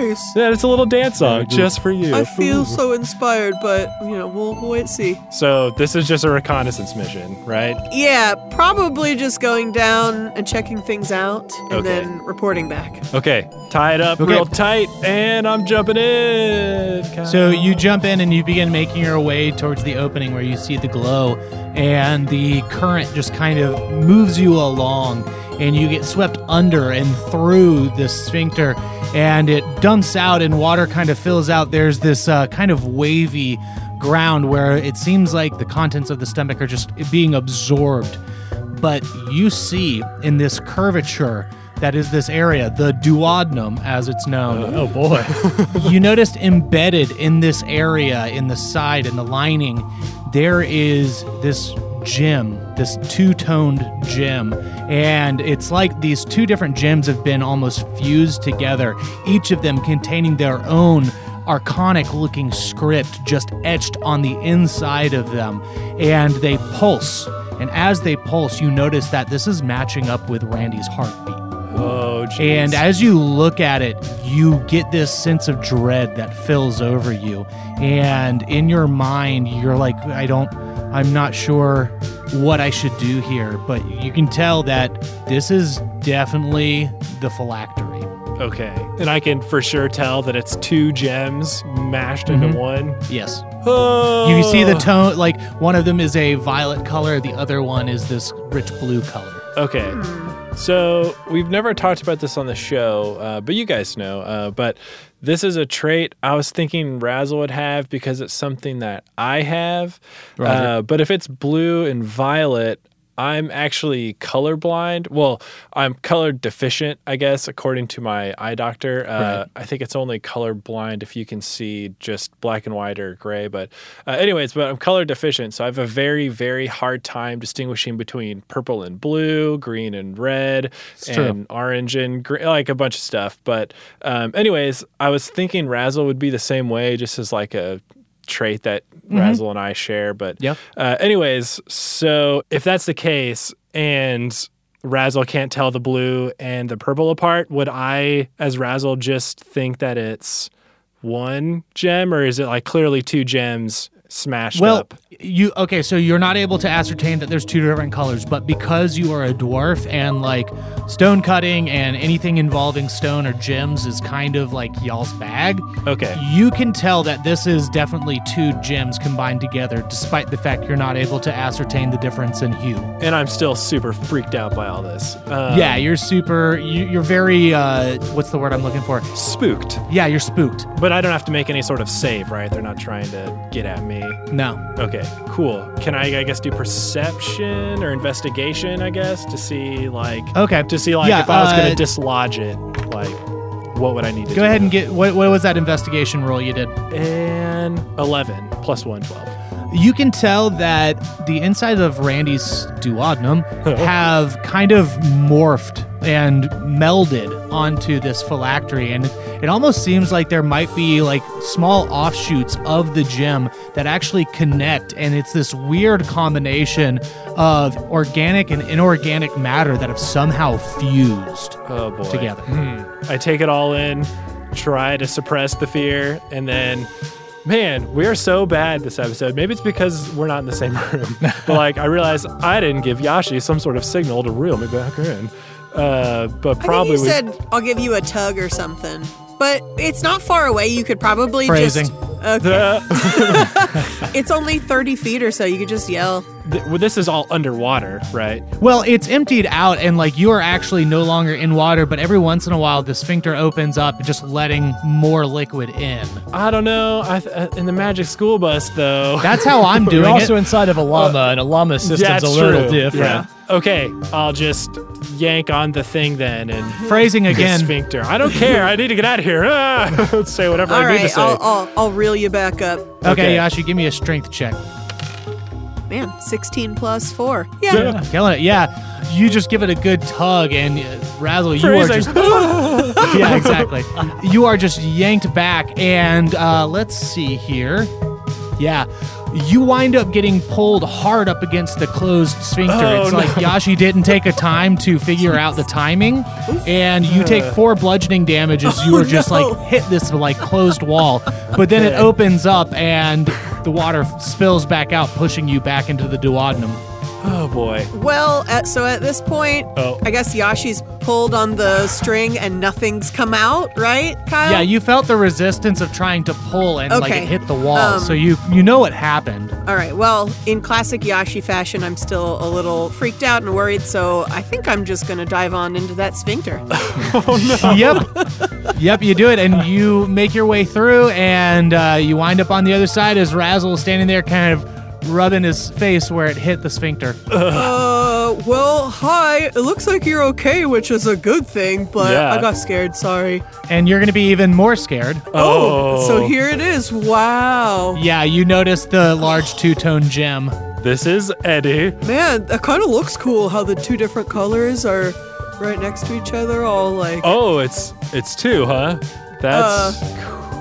nice. Yeah, it's a little dance song just for you. I feel so inspired, but you know, we'll, we'll wait and see. So this is just a reconnaissance mission, right? Yeah, probably just going down and checking things out, and Okay. then reporting back. Okay, tie it up Okay. real tight, and I'm jumping in. So you jump in and you begin making your way towards the opening where you see the glow, and the current just kind of moves you along, and you get swept under and through the sphincter, and it dumps out, and water kind of fills out. There's this uh, kind of wavy ground where it seems like the contents of the stomach are just being absorbed. But you see in this curvature that is this area, the duodenum as it's known Oh boy. you noticed embedded in this area in the side in the lining there is this gem this two-toned gem. And it's like these two different gems have been almost fused together each of them containing their own archonic looking script just etched on the inside of them. And they pulse. And as they pulse you notice that this is matching up with randy's heartbeat. Oh, and as you look at it, you get this sense of dread that fills over you. And in your mind, you're like, I don't, I'm not sure what I should do here. But you can tell that this is definitely the phylactery. okay, and I can for sure tell that it's two gems mashed into one. Yes. Oh, You see the tone, like one of them is a violet color, the other one is this rich blue color. Okay. So we've never talked about this on the show, uh, but you guys know. Uh, but this is a trait I was thinking Raz'ul would have because it's something that I have. Uh, but if it's blue and violet, I'm actually colorblind. Well, I'm color deficient, I guess, according to my eye doctor. Uh, Right. I think it's only colorblind if you can see just black and white or gray. But, uh, anyways, but I'm color deficient, so I have a very, very hard time distinguishing between purple and blue, green and red, true. and orange and green, like a bunch of stuff. But, um, anyways, I was thinking Raz'ul would be the same way, just as like a trait that Raz'ul and I share. But yeah. uh, anyways, so if that's the case and Raz'ul can't tell the blue and the purple apart, would I, as Raz'ul, just think that it's one gem or is it like clearly two gems smashed Well, up? you okay? So you're not able to ascertain that there's two different colors, but because you are a dwarf and like stone cutting and anything involving stone or gems is kind of like y'all's bag, Okay. you can tell that this is definitely two gems combined together, despite the fact you're not able to ascertain the difference in hue. And I'm still super freaked out by all this. Um, yeah, you're super. You, you're very. Uh, what's the word I'm looking for? Spooked. Yeah, you're spooked. But I don't have to make any sort of save, right? They're not trying to get at me. No. Okay, cool. Can I, I guess, do perception or investigation? I guess to see like Okay. to see like Yeah, if I was uh, gonna dislodge it, like what would I need to Go do? ahead and get. What, what was that investigation roll you did? and eleven plus one, twelve. You can tell that the inside of Randy's duodenum have kind of morphed and melded onto this phylactery and it almost seems like there might be like small offshoots of the gem that actually connect and it's this weird combination of organic and inorganic matter that have somehow fused Oh boy. together. Hmm. I take it all in, try to suppress the fear, and then, man, we are so bad this episode. Maybe it's because we're not in the same room. but like, I realize I didn't give Yashee some sort of signal to reel me back in. Uh, but I probably think you we- said I'll give you a tug or something, but it's not far away. You could probably Phrasing. just. Okay. it's only thirty feet or so. You could just yell. Th- well, this is all underwater, right? Well, it's emptied out, and like you are actually no longer in water, but every once in a while the sphincter opens up, just letting more liquid in. I don't know. I th- uh, in the magic school bus though. That's how I'm You're also it. inside of a llama, and a llama system's a little true. different. Yeah. Okay, I'll just yank on the thing then and Phrasing again. sphincter. I don't care. I need to get out of here. Ah! Let's say whatever All I need to right, say. I'll, I'll I'll reel you back up. Okay, Okay. Yashee, give me a strength check. Man, sixteen plus four. Yeah. Killing it. Yeah, you just give it a good tug, and uh, Raz'ul, you are Freezing. just yeah, exactly. You are just yanked back, and uh, let's see here. Yeah, you wind up getting pulled hard up against the closed sphincter. Oh, it's no. like Yashee didn't take a time to figure out the timing, and you take four bludgeoning damage as you Oh, are just no. like hit this like closed wall. But then it opens up, and the water spills back out, pushing you back into the duodenum. Oh boy. Well, at, so at this point, Oh. I guess Yashee's pulled on the string and nothing's come out, right, Kyle? Yeah, you felt the resistance of trying to pull and like it hit the wall, Um, so you you know what happened. All right. Well, in classic Yashi fashion, I'm still a little freaked out and worried, so I think I'm just gonna dive on into that sphincter. Oh no. Yep, yep, you do it, and you make your way through, and uh, you wind up on the other side as Raz'ul is standing there, kind of rubbing his face where it hit the sphincter. Uh, well, hi. It looks like you're okay, which is a good thing, but Yeah. I got scared. Sorry. and you're going to be even more scared. Oh. so here it is. Wow. Yeah, you notice the large two-tone gem. This is Eddie. Man, that kind of looks cool. How the two different colors are right next to each other, all like. Oh, it's it's two, huh? That's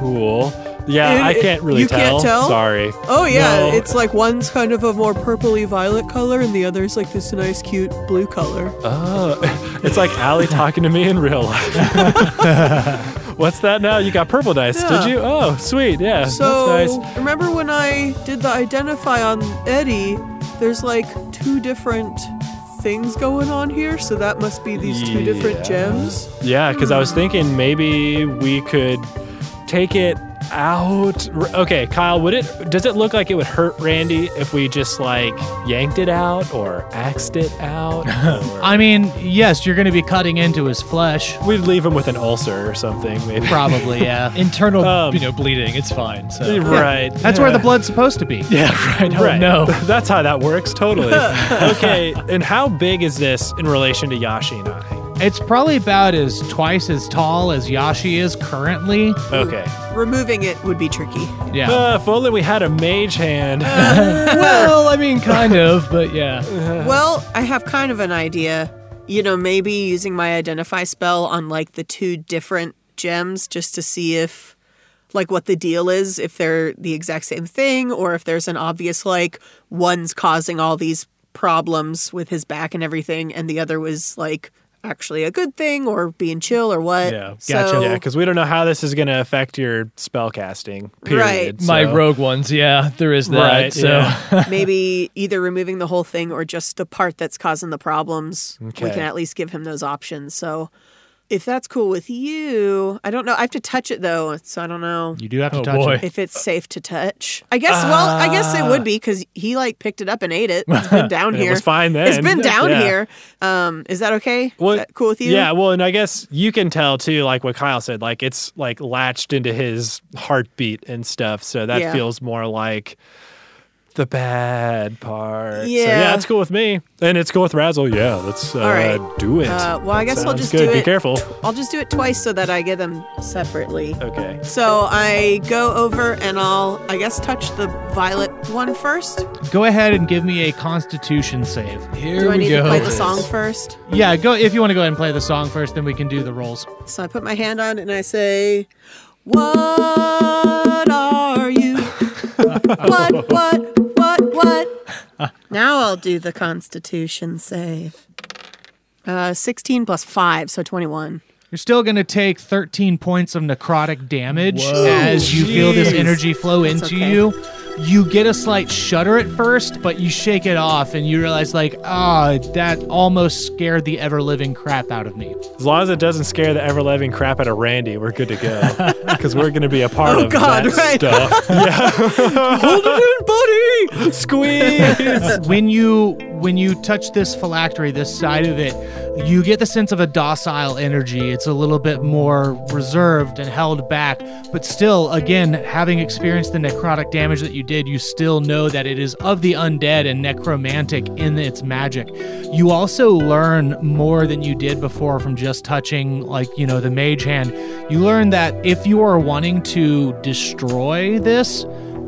cool. Yeah, It- I can't really you can't tell? Sorry. Oh yeah, No. it's like one's kind of a more purpley violet color, and the other's like this nice, cute blue color. Oh, it's like Allie talking to me in real life. What's that now? You got purple dice, Yeah. did you? Oh, sweet. Yeah, So that's nice. remember when I did the identify on Eddie? There's like two different things going on here, so that must be these two different Yeah. gems. Yeah, because I was thinking maybe we could take it out. Okay, Kyle, would it? Does it look like it would hurt Randy if we just like yanked it out or axed it out? or- I mean, yes, you're going to be cutting into his flesh, We'd leave him with an ulcer or something, maybe. probably. Yeah, Internal, Um, you know, bleeding. It's fine. So. Right. that's where the blood's supposed to be. Yeah, right. Oh, Right. no. That's how that works, totally. okay, and how big is this in relation to Yashee and I? It's probably about as twice as tall as Yashee is currently. Okay. Removing it would be tricky. Yeah. Uh, if only we had a mage hand. well, I mean, kind of, but yeah. Well, I have kind of an idea. You know, maybe using my identify spell on like the two different gems just to see if like what the deal is, if they're the exact same thing or if there's an obvious like one's causing all these problems with his back and everything and the other was like actually a good thing or being chill or what. Yeah, gotcha. So, yeah, because we don't know how this is going to affect your spell casting. Period. Right. My rogue ones, yeah, there is that. Right, so yeah. maybe either removing the whole thing or just the part that's causing the problems. We can at least give him those options. So if that's cool with you, I don't know. I have to touch it though, so I don't know you do have to Oh, touch boy. it. if it's safe to touch. I guess. well, I guess it would be because he like picked it up and ate it. It's been down It here. was fine then. It's been down Yeah. here. Um, is that okay? Well, is that cool with you? Yeah, well, and I guess you can tell too, like what Kyle said, like it's like latched into his heartbeat and stuff. So that Yeah. feels more like the bad part. So, Yeah. yeah, it's cool with me, and it's cool with Raz'ul. Yeah, let's uh, All right. do it. Uh, well, I guess I'll just good. do Be careful. I'll just do it twice so that I get them separately. Okay. So I go over and I'll, I guess, touch the violet one first. Go ahead and give me a Constitution save. Here Do I need go. to play the song first? Yeah, go if you want to go ahead and play the song first, then we can do the rolls. So I put my hand on it and I say, What are you? What, what, what, what? now I'll do the Constitution save. Uh, 16 plus 5, so 21. You're still going to take 13 points of necrotic damage Whoa. as you feel this energy flow That's into okay. you. You get a slight shudder at first, but you shake it off and you realize, like, ah, that almost scared the ever living crap out of me. As long as it doesn't scare the ever living crap out of Randy, we're good to go. Because we're going to be a part Oh, of God, that right. stuff. Yeah. Hold it in, buddy. Squeeze. when you when you touch this phylactery, this side of it, you get the sense of a docile energy. It's a little bit more reserved and held back, but still, again, having experienced the necrotic damage that you did, you still know that it is of the undead and necromantic in its magic. You also learn more than you did before from just touching, like, you know, the mage hand. You learn that if you are wanting to destroy this,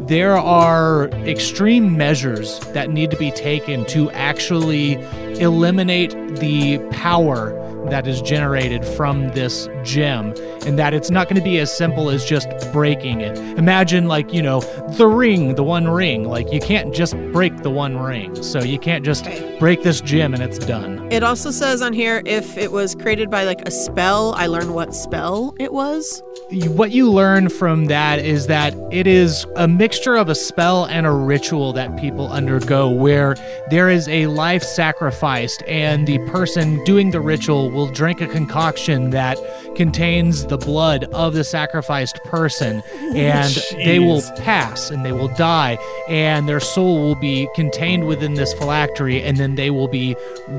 there are extreme measures that need to be taken to actually eliminate the power that is generated from this gem and that it's not going to be as simple as just breaking it imagine like you know the ring the one ring like you can't just break the one ring so you can't just Okay. break this gem and it's done It also says on here if it was created by like a spell, I learn what spell it was. what you learn from that is that it is a mixture of a spell and a ritual that people undergo where there is a life sacrificed and the person doing the ritual will drink a concoction that contains the blood of the sacrificed person and they will pass and they will die and their soul will be contained within this phylactery and then they will be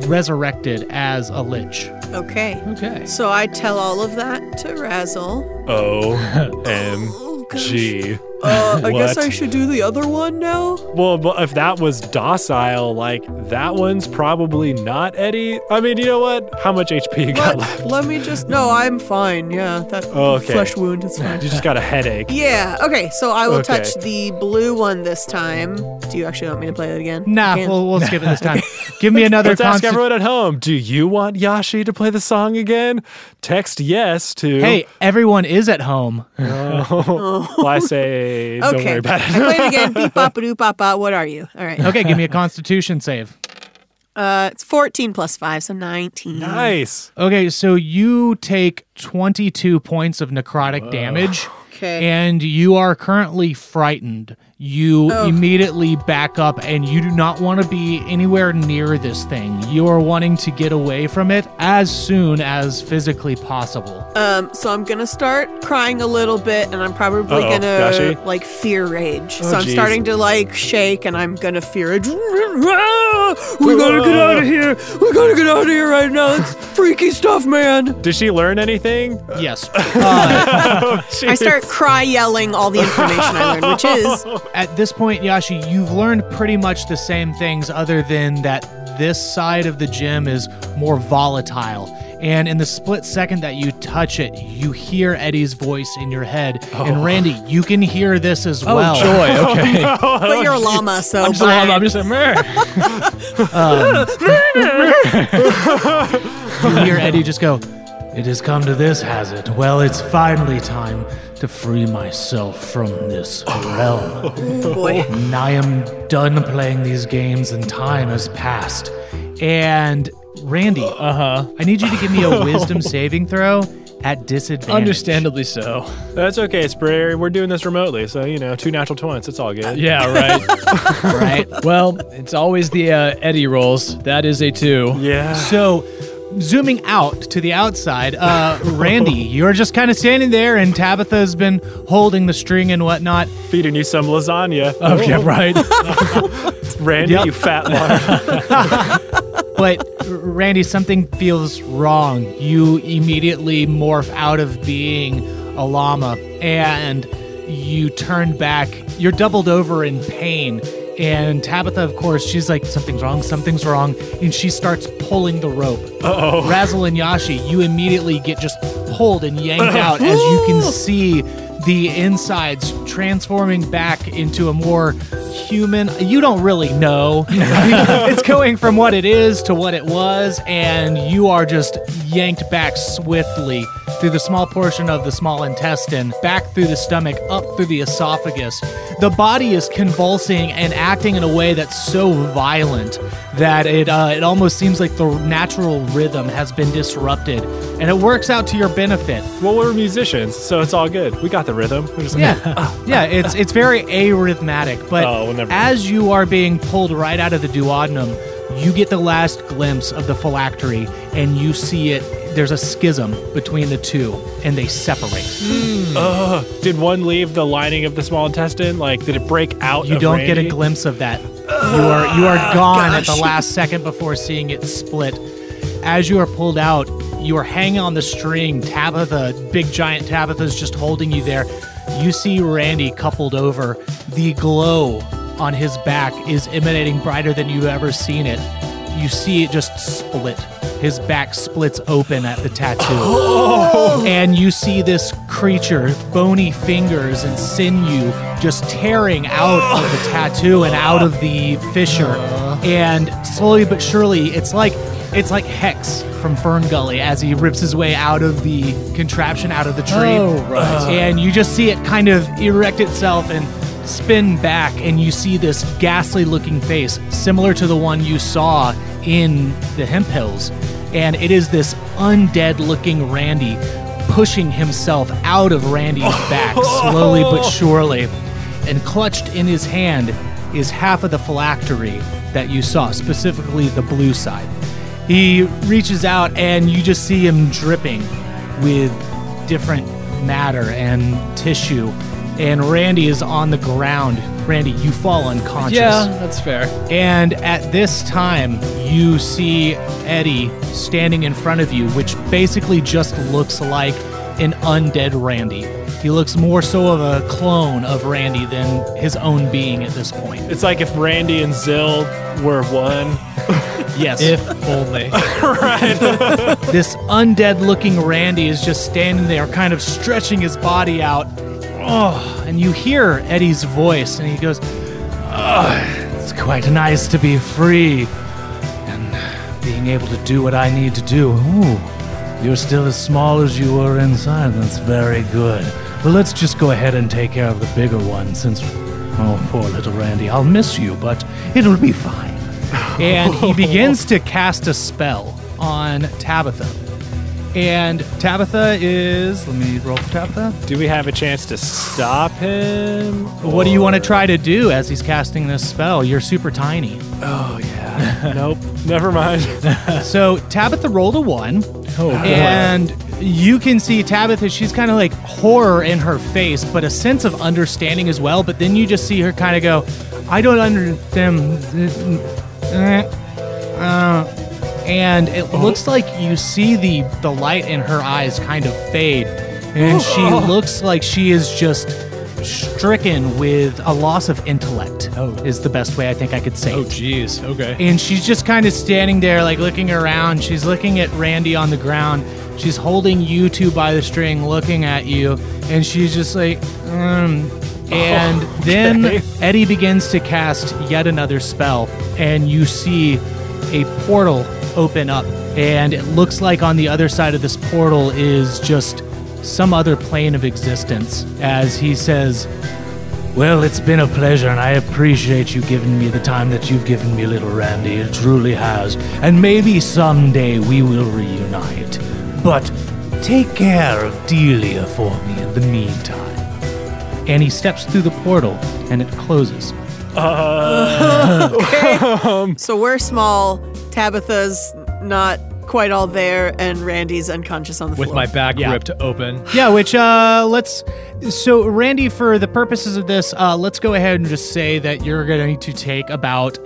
resurrected as a lich Okay. Okay. So I tell all of that to Raz'ul. O M Oh, gosh. G. Uh, I guess I should do the other one now. Well, but if that was docile, like that one's probably not Eddie. I mean, you know what? How much HP you got Let, left? let me just. No, I'm fine. Yeah, that Oh, okay. flesh wound is fine. You just got a headache. Yeah. Okay. So I will Okay. touch the blue one this time. Do you actually want me to play it again? nah we'll, we'll skip it this time give me another Let's ask everyone at home. Do you want Yashee to play the song again? Text yes to. Hey, everyone is at home. well, I say don't okay. worry about I play it again. Beep bop doo bop bop. What are you? All right. Okay, give me a constitution save. Uh, it's 14 plus five, so 19. nice. Okay, so you take 22 points of necrotic damage. Okay. And you are currently frightened. You Oh. immediately back up and you do not want to be anywhere near this thing. You are wanting to get away from it as soon as physically possible. Um, so I'm gonna start crying a little bit, and I'm probably Uh-oh, gonna Gashi? like fear rage. Oh, so I'm geez. starting to like shake, and I'm gonna fear rage. We gotta get out of here. We gotta get out of here right now. It's freaky stuff, man. Did she learn anything? Yes. Uh, I start cry yelling all the information I learned, which is at this point, Yashee, you've learned pretty much the same things other than that this side of the gym is more volatile. And in the split second that you touch it, you hear Eddie's voice in your head. And oh. Randy, you can hear this as well. Oh, well. joy. Okay. but you're a llama, so I'm just, a bye. llama, I'm just like, meh. Um, you hear Eddie just go, It has come to this, has it? Well, it's finally time to free myself from this realm. boy. And I am done playing these games and time has passed. And Randy, Uh huh. I need you to give me a wisdom saving throw at disadvantage. Understandably so. That's okay, Sprayer. We're doing this remotely, so you know, two natural twenties. It's all good. Yeah, right. Right. well, it's always the uh, Eddie rolls. That is a two. Yeah. So, zooming out to the outside, uh, Randy, you're just kind of standing there, and Tabitha's been holding the string and whatnot. Feeding you some lasagna. Okay, right. Randy, you fat lard. But Randy, something feels wrong. You immediately morph out of being a llama and you turn back. You're doubled over in pain And Tabitha, of course, she's like, something's wrong, something's wrong. And she starts pulling the rope. Uh-oh. Raz'ul and Yashee, you immediately get just pulled and yanked out as you can see the insides transforming back into a more human. You don't really know. it's going from what it is to what it was, and you are just yanked back swiftly through the small portion of the small intestine, back through the stomach, up through the esophagus. The body is convulsing and acting in a way that's so violent that it uh, it almost seems like the natural rhythm has been disrupted, and it works out to your benefit. Well, we're musicians, so it's all good. We got the rhythm. We're just Yeah, yeah, it's it's very arrhythmatic. But Oh, well, as you are being pulled right out of the duodenum, you get the last glimpse of the phylactery, and you see it. There's a schism between the two, and they separate. Hmm. Ugh. Did one leave the lining of the small intestine? Like, did it break out? You of don't get a glimpse of that. You are you are gone at the last second before seeing it split. As you are pulled out, you are hanging on the string. Tabitha, big giant Tabitha's just holding you there. You see Randy coupled over. The glow on his back is emanating brighter than you've ever seen it. You see it just split. His back splits open at the tattoo. Oh! And you see this creature, bony fingers and sinew, just tearing out of the tattoo and out of the fissure. Uh-huh. And slowly but surely, it's like it's like Hex from FernGully as he rips his way out of the contraption, out of the tree. Oh, right. And you just see it kind of erect itself and spin back, and you see this ghastly looking face, similar to the one you saw in the Hemp Hills. And it is this undead looking Randy pushing himself out of Randy's back, slowly but surely. And clutched in his hand is half of the phylactery that you saw, specifically the blue side. He reaches out, and you just see him dripping with different matter and tissue. And Randy is on the ground. Randy, you fall unconscious. Yeah, that's fair. And at this time, you see Eddie standing in front of you, which basically just looks like an undead Randy. He looks more so of a clone of Randy than his own being at this point. It's like if Randy and Zill were one. Yes. If only. right. this undead looking Randy is just standing there, kind of stretching his body out. Oh, and you hear Eddie's voice, and he goes, oh, It's quite nice to be free and being able to do what I need to do. Ooh, you're still as small as you were inside. That's very good. Well, let's just go ahead and take care of the bigger one since, oh, poor little Randy. I'll miss you, but it'll be fine. And he begins to cast a spell on Tabitha. And Tabitha is. Let me roll for Tabitha. Do we have a chance to stop him? What do you want to try to do as he's casting this spell? You're super tiny. Oh yeah. nope. Never mind. So Tabitha rolled a one. Oh. And you can see Tabitha, she's kind of like horror in her face, but a sense of understanding as well. But then you just see her kind of go, I don't understand. Uh, and it looks like you see the, the light in her eyes kind of fade. And she looks like she is just stricken with a loss of intellect, Oh. is the best way I think I could say Oh, it. jeez. Okay. And she's just kind of standing there, like looking around. She's looking at Randy on the ground. She's holding you two by the string, looking at you. And she's just like, um. And then Eddie begins to cast yet another spell. And you see a portal open up. And it looks like on the other side of this portal is just some other plane of existence. As he says, well, it's been a pleasure, and I appreciate you giving me the time that you've given me, little Randy. It truly has. And maybe someday we will reunite. But take care of Delia for me in the meantime. And he steps through the portal, and it closes. Uh, so we're small. Tabitha's not quite all there, and Randy's unconscious on the floor. With floor. my back Yeah. ripped open. Yeah, which uh let's so Randy for the purposes of this, uh let's go ahead and just say that you're going to take about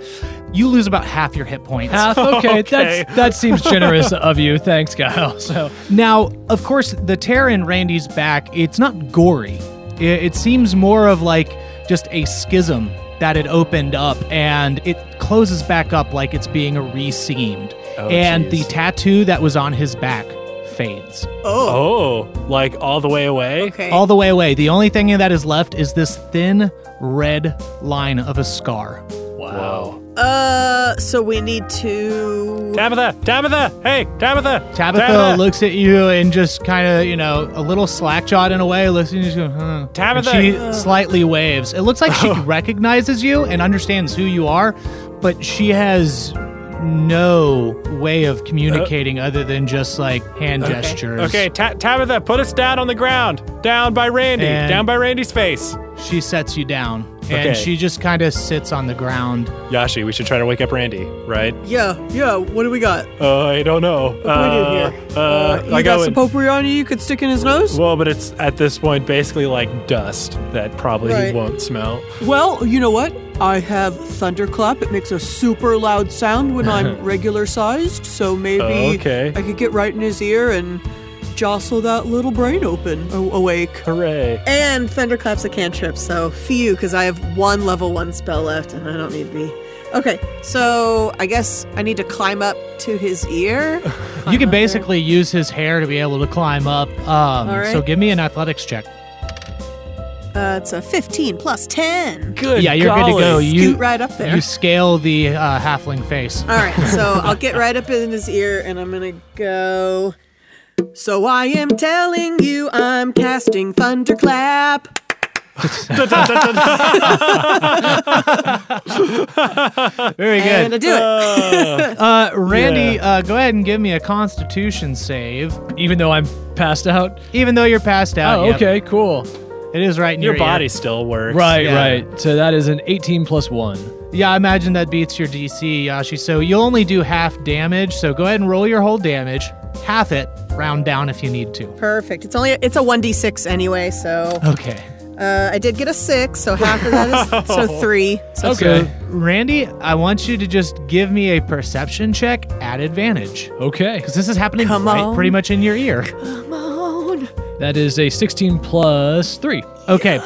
you lose about half your hit points. Half. Okay, Okay. That's, that seems generous of you. Thanks, Kyle. So, Now, of course, the tear in Randy's back, it's not gory. It, it seems more of like just a schism that it opened up and it closes back up like it's being re-seamed. Oh, and jeez. the tattoo that was on his back fades. Oh. oh, like all the way away? Okay. All the way away. The only thing that is left is this thin red line of a scar. Wow. Uh, so we need to. Tabitha! Tabitha! Hey, Tabitha! Tabitha, looks at you and just kind of, you know, a little slack jawed in a way, looks at you just goes, huh. Tabitha! And she slightly waves. It looks like she recognizes you and understands who you are, but she has no way of communicating other than just like hand gestures. Okay, Ta- Tabitha, put us down on the ground. Down by Randy. And- down by Randy's face. She sets you down and Okay. she just kind of sits on the ground. Yashee, we should try to wake up Randy, right? Yeah, yeah. What do we got? Uh, I don't know. What do we do Uh, here? uh, you I got go some in- potpourri on you you could stick in his nose? Well, but it's at this point basically like dust that probably Right. he won't smell. Well, you know what? I have thunderclap. It makes a super loud sound when I'm regular sized, so maybe Oh, okay. I could get right in his ear and jostle that little brain open, a- awake. Hooray. And thunderclap's a cantrip, so few, because I have one level one spell left and I don't need to be. Okay, so I guess I need to climb up to his ear. You can up there. basically use his hair to be able to climb up. Um, All right. So give me an athletics check. Uh, it's a 15 plus 10. Good. yeah, you're good to go. You, Scoot right up there. You scale the uh, halfling face. All right, so I'll get right up in his ear and I'm gonna go. So I am telling you, I'm casting thunderclap. Very And I good. do it. Uh, Randy, uh, go ahead and give me a Constitution save. Even though I'm passed out. Even though you're passed out. Oh, yep. okay, cool. It is right in Your your, body ear. still works. Right, Yeah. right. So that is an 18 plus 1. Yeah, I imagine that beats your DC, Yashee. So you'll only do half damage. So go ahead and roll your whole damage. Half it. Round down if you need to. Perfect. It's only it's a 1d6 anyway, so Okay. uh, I did get a six, so half of that is so three. So Okay. So, Randy, I want you to just give me a perception check at advantage. Okay. Because this is happening Come right on. pretty much in your ear. come on. That is a 16 plus 3. Okay.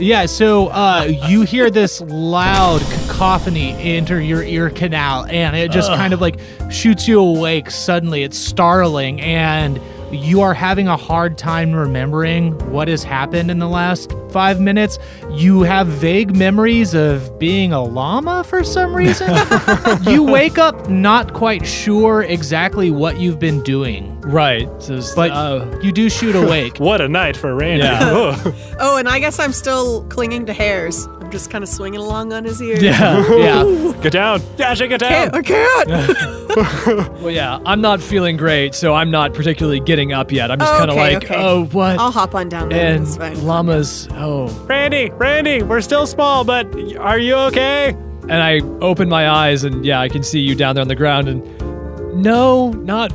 Yeah, so uh, you hear this loud cacophony enter your ear canal, and it just kind of like shoots you awake suddenly. It's startling, and you are having a hard time remembering what has happened in the last five minutes. You have vague memories of being a llama for some reason. you wake up not quite sure exactly what you've been doing, Right. So, it's- but uh, you do shoot awake. What a night for Randy. Yeah. Oh, and I guess I'm still clinging to hairs. I'm just kind of swinging along on his ear. yeah. yeah. Get down. Yashee, get Can't, down. I can't. Well, yeah, I'm not feeling great, so I'm not particularly getting up yet. I'm just Oh, kind of okay, like, okay. oh, what? I'll hop on down there. It's fine. and llamas, oh. Randy, Randy, we're still small, but are you okay? And I open my eyes, and yeah, I can see you down there on the ground, and no, not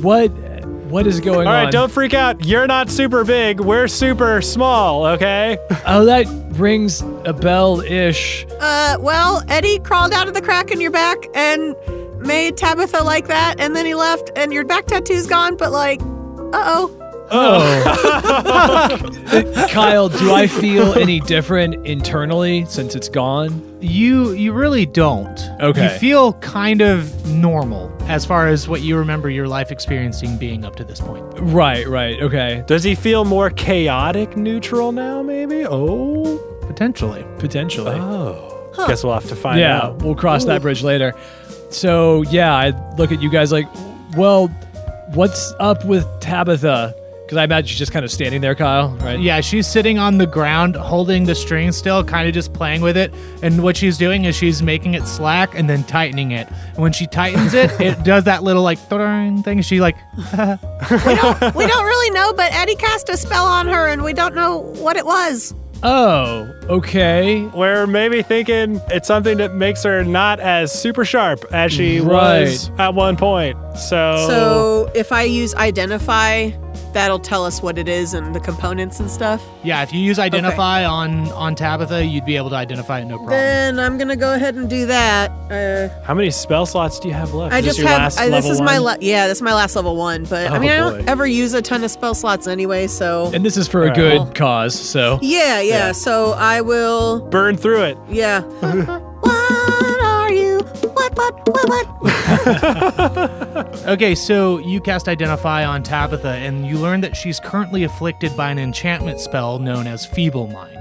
what? What is going All on? right, don't freak out. You're not super big. We're super small, okay? Oh, that rings a bell-ish. Uh, well, Eddie crawled out of the crack in your back and made Tabitha like that, and then he left, and your back tattoo's gone, but like, uh oh. Oh. Kyle, do I feel any different internally since it's gone? You you really don't. Okay. You feel kind of normal as far as what you remember your life experiencing being up to this point. Right, right, okay. Does he feel more chaotic neutral now, maybe? Oh. Potentially. Potentially. Oh. Guess we'll have to find yeah, out. Yeah, we'll cross that bridge later. So, yeah, I look at you guys like, well, what's up with Tabitha? Because I imagine she's just kind of standing there, Kyle, right? Yeah, she's sitting on the ground holding the string still, kind of just playing with it. And what she's doing is she's making it slack and then tightening it. And when she tightens it, it does that little like thing. She like we don't we don't really know, but Eddie cast a spell on her, and we don't know what it was. Oh, okay. We're maybe thinking it's something that makes her not as super sharp as she was at one point. So, So if I use identify that'll tell us what it is and the components and stuff. Yeah, if you use identify on on Tabitha, you'd be able to identify it no problem. Then I'm gonna go ahead and do that. Uh, How many spell slots do you have left? I Is this just your have last I, this level is my one? la- yeah, this is my last level one. But I Oh, mean, I don't ever use a ton of spell slots anyway, so And this is for a Alright. good Well- cause, so yeah, yeah. Yeah. So I will, burn through it. yeah. Okay, so you cast Identify on Tabitha, and you learn that she's currently afflicted by an enchantment spell known as Feeblemind.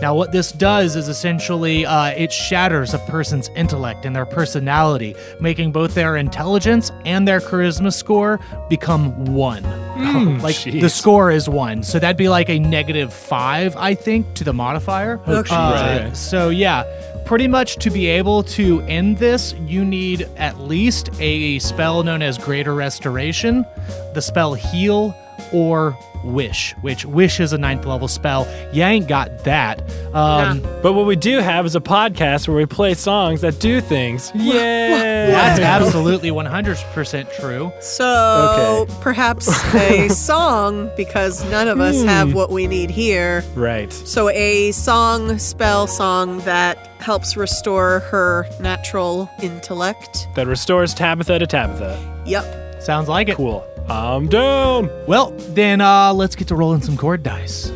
Now, what this does is essentially uh, it shatters a person's intellect and their personality, making both their intelligence and their charisma score become one. like the score is one, so that'd be like a negative five, I think, to the modifier. Okay. Uh, Okay. So yeah, pretty much to be able to end this, you need at least a spell known as Greater Restoration, the spell Heal, or Wish. Which Wish is a ninth level spell. You ain't got that. Um, But what we do have is a podcast where we play songs that do things. Yeah. That's absolutely 100% true. So Okay. perhaps a song because none of us have what we need here. Right. So a song, spell song that helps restore her natural intellect. That restores Tabitha to Tabitha. Yep. Sounds like it. Cool. I'm down. Well, then uh, let's get to rolling some chord dice.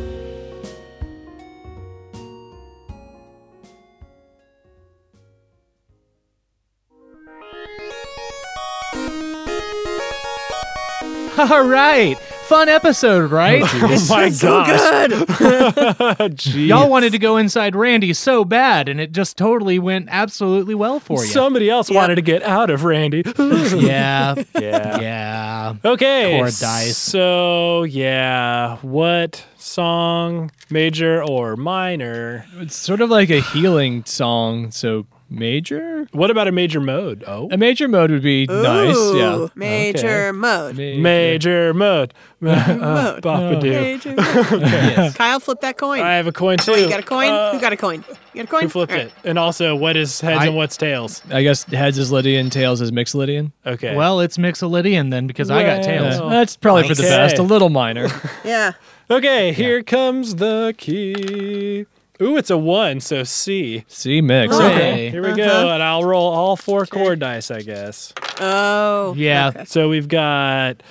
All right. Fun episode, right? Oh my So gosh. good. Jeez. Y'all wanted to go inside Randy so bad, and it just totally went absolutely well for you. Somebody else Yeah. wanted to get out of Randy. yeah. yeah. Yeah. Okay. Chord dice. So, yeah. What song, major or minor? it's sort of like a healing song, so major? What about a major mode? Oh. A major mode would be nice, yeah. Major mode. Major mode. Uh, Mode. Bop-a-doo. Major mode. Kyle, flip that coin. I have a coin too. you got a coin? Uh, Who got a coin? You got a coin? Who flipped All right. it? And also, what is heads I- and what's tails? I guess heads is Lydian, tails is Mixolydian. Okay. Well, it's Mixolydian then because I got tails. Oh. That's probably for the best. A little minor. Yeah. okay, here comes the key. Ooh, it's a one, so C. C mix. Oh. Okay. Here we go, and I'll roll all four chord dice, I guess. Oh. Yeah. okay. So we've got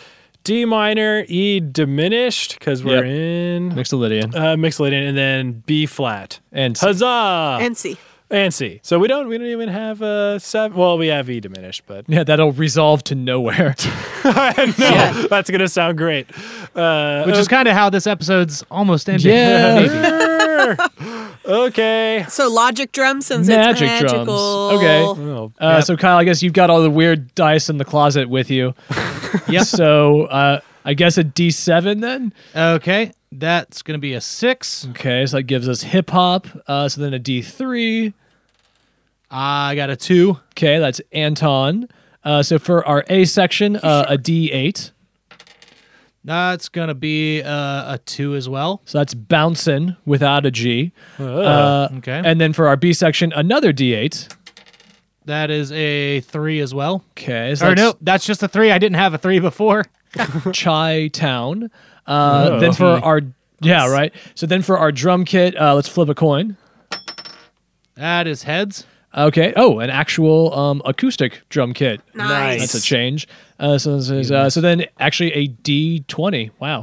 D minor, E diminished, because we're Yep. in Mixolydian. uh, Mixolydian, and then B flat. And C. Huzzah! And C. and C. So we don't we don't even have a seven. Well, we have E diminished, but yeah, that'll resolve to nowhere. no, that's gonna sound great. Uh, Which is kind of how this episode's almost ended. Yeah. okay. So logic drum since Magic it's drums. magical. Okay. Oh, Uh, yep. So Kyle, I guess you've got all the weird dice in the closet with you. Yep. So uh, I guess a D7 then. Okay, that's gonna be a six. Okay, so that gives us hip hop. Uh, so then a D3. I got a two. Okay, that's Anton. Uh, so for our A section, uh, a D8. That's gonna be uh, a two as well. So that's bouncing without a G. Uh, Uh, okay. And then for our B section, another D8. That is a three as well. Okay, so Or that's no, that's just a three. I didn't have a three before. Chai Town. Uh, Oh. Then for our yeah right. So then for our drum kit, uh, let's flip a coin. That is heads. Okay. Oh, an actual um, acoustic drum kit. Nice. That's a change. Uh, so this is, uh, so then actually a D twenty. Wow.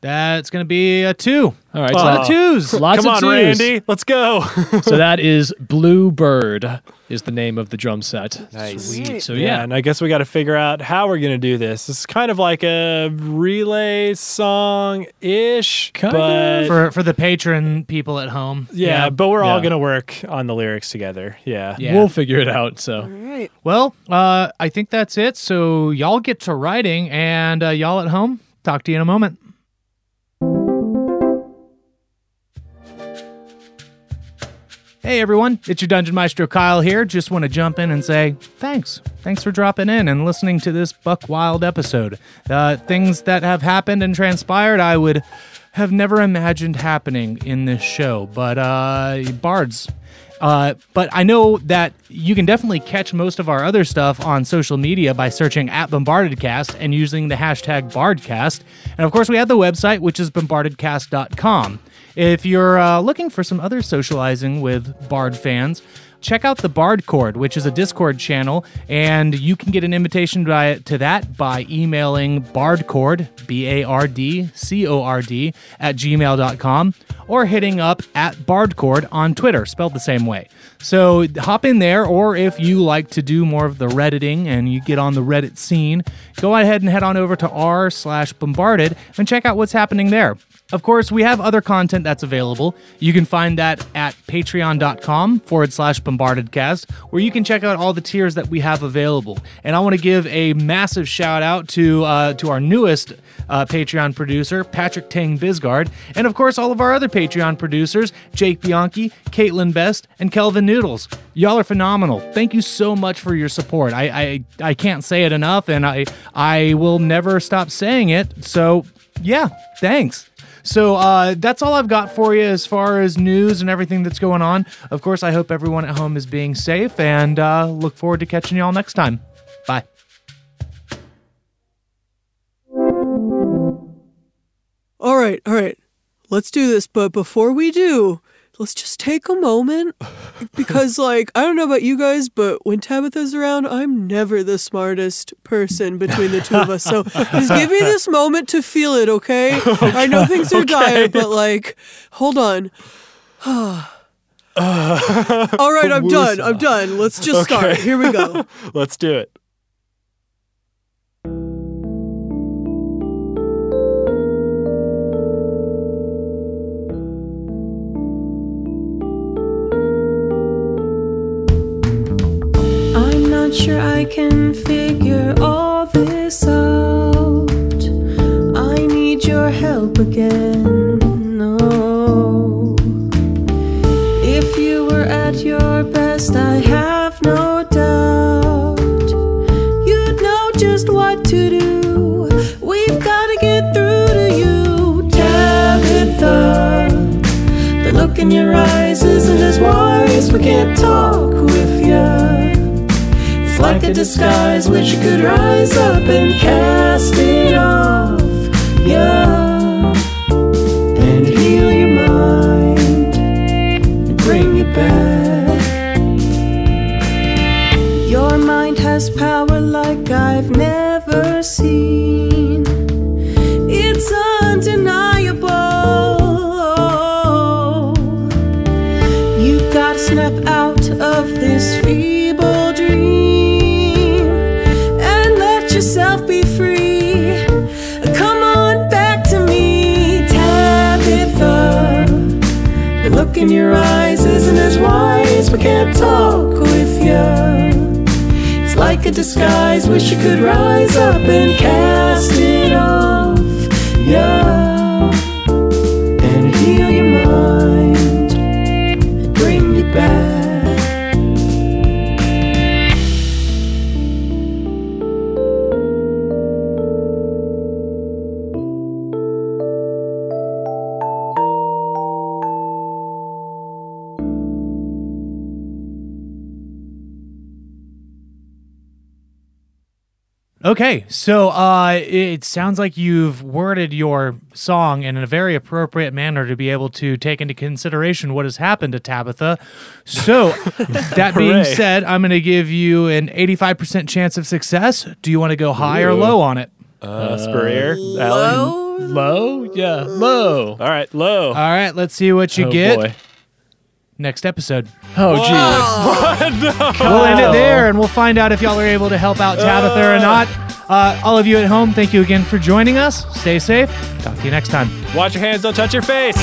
That's gonna be a two. All right. A lot so, of twos. lots Come of on, twos. Randy. Let's go. so that is Bluebird is the name of the drum set. Nice. Sweet. So Yeah, yeah. and I guess we got to figure out how we're gonna do this. It's kind of like a relay song ish, Kinda. for for the patron people at home. yeah, but we're all gonna work on the lyrics together. Yeah. Yeah. We'll figure it out. So All right. Well, uh, I think that's it. So y'all get to writing, and uh, y'all at home, talk to you in a moment. Hey everyone, it's your Dungeon Maestro Kyle here. Just want to jump in and say thanks. Thanks for dropping in and listening to this Buck Wild episode. Uh, things that have happened and transpired, I would have never imagined happening in this show. But uh, bards, Uh, but I know that you can definitely catch most of our other stuff on social media by searching at BombardedCast and using the hashtag BardCast. And of course, we have the website, which is bombardedcast.com. If you're uh, looking for some other socializing with Bard fans, check out the Bard Cord, which is a Discord channel, and you can get an invitation by, to that by emailing bardcord, B A R D C O R D, at gmail.com, or hitting up at bardcord on Twitter, spelled the same way. So hop in there, or if you like to do more of the Redditing and you get on the Reddit scene, go ahead and head on over to r slash bombarded and check out what's happening there. Of course, we have other content that's available. You can find that at patreon.com forward slash bombardedcast, where you can check out all the tiers that we have available. And I want to give a massive shout out to uh, to our newest uh, Patreon producer, Patrick Tang Bisgard, and of course, all of our other Patreon producers, Jake Bianchi, Caitlin Best, and Kelvin Noodles. Y'all are phenomenal. Thank you so much for your support. I, I, I can't say it enough, and I, I will never stop saying it. So, yeah, thanks. So uh, that's all I've got for you as far as news and everything that's going on. Of course, I hope everyone at home is being safe and uh, look forward to catching y'all next time. Bye. All right, all right. Let's do this. But before we do, let's just take a moment because, like, I don't know about you guys, but when Tabitha's around, I'm never the smartest person between the two of us. So just give me this moment to feel it, okay? I know things are dire, but, like, hold on. All right, I'm done. I'm done. Let's just start. Okay. Here we go. Let's do it. Not sure I can figure all this out. I need your help again. No. If you were at your best, I have no doubt. You'd know just what to do. We've got to get through to you, Tabitha. The look in your eyes isn't as wise. We can't talk. Like a disguise which could rise up and cast it off. Yeah. And heal your mind bring back. Your mind has power like I've never seen. As wise. We can't talk with you. It's like a disguise. Wish you could rise up and cast it off. Yeah. Okay, so uh, it sounds like you've worded your song in a very appropriate manner to be able to take into consideration what has happened to Tabitha. So, that being Hooray. said, I'm going to give you an 85% chance of success. Do you want to go high or Ooh. low on it? Uh, Spurrier. Allie? Low. Low? Yeah, low. All right, low. All right, let's see what you oh, get boy. Next episode. Oh, jeez. We'll end it there and we'll find out if y'all are able to help out Tabitha or not. Uh, all of you at home, thank you again for joining us. Stay safe. Talk to you next time. Watch your hands, don't touch your face.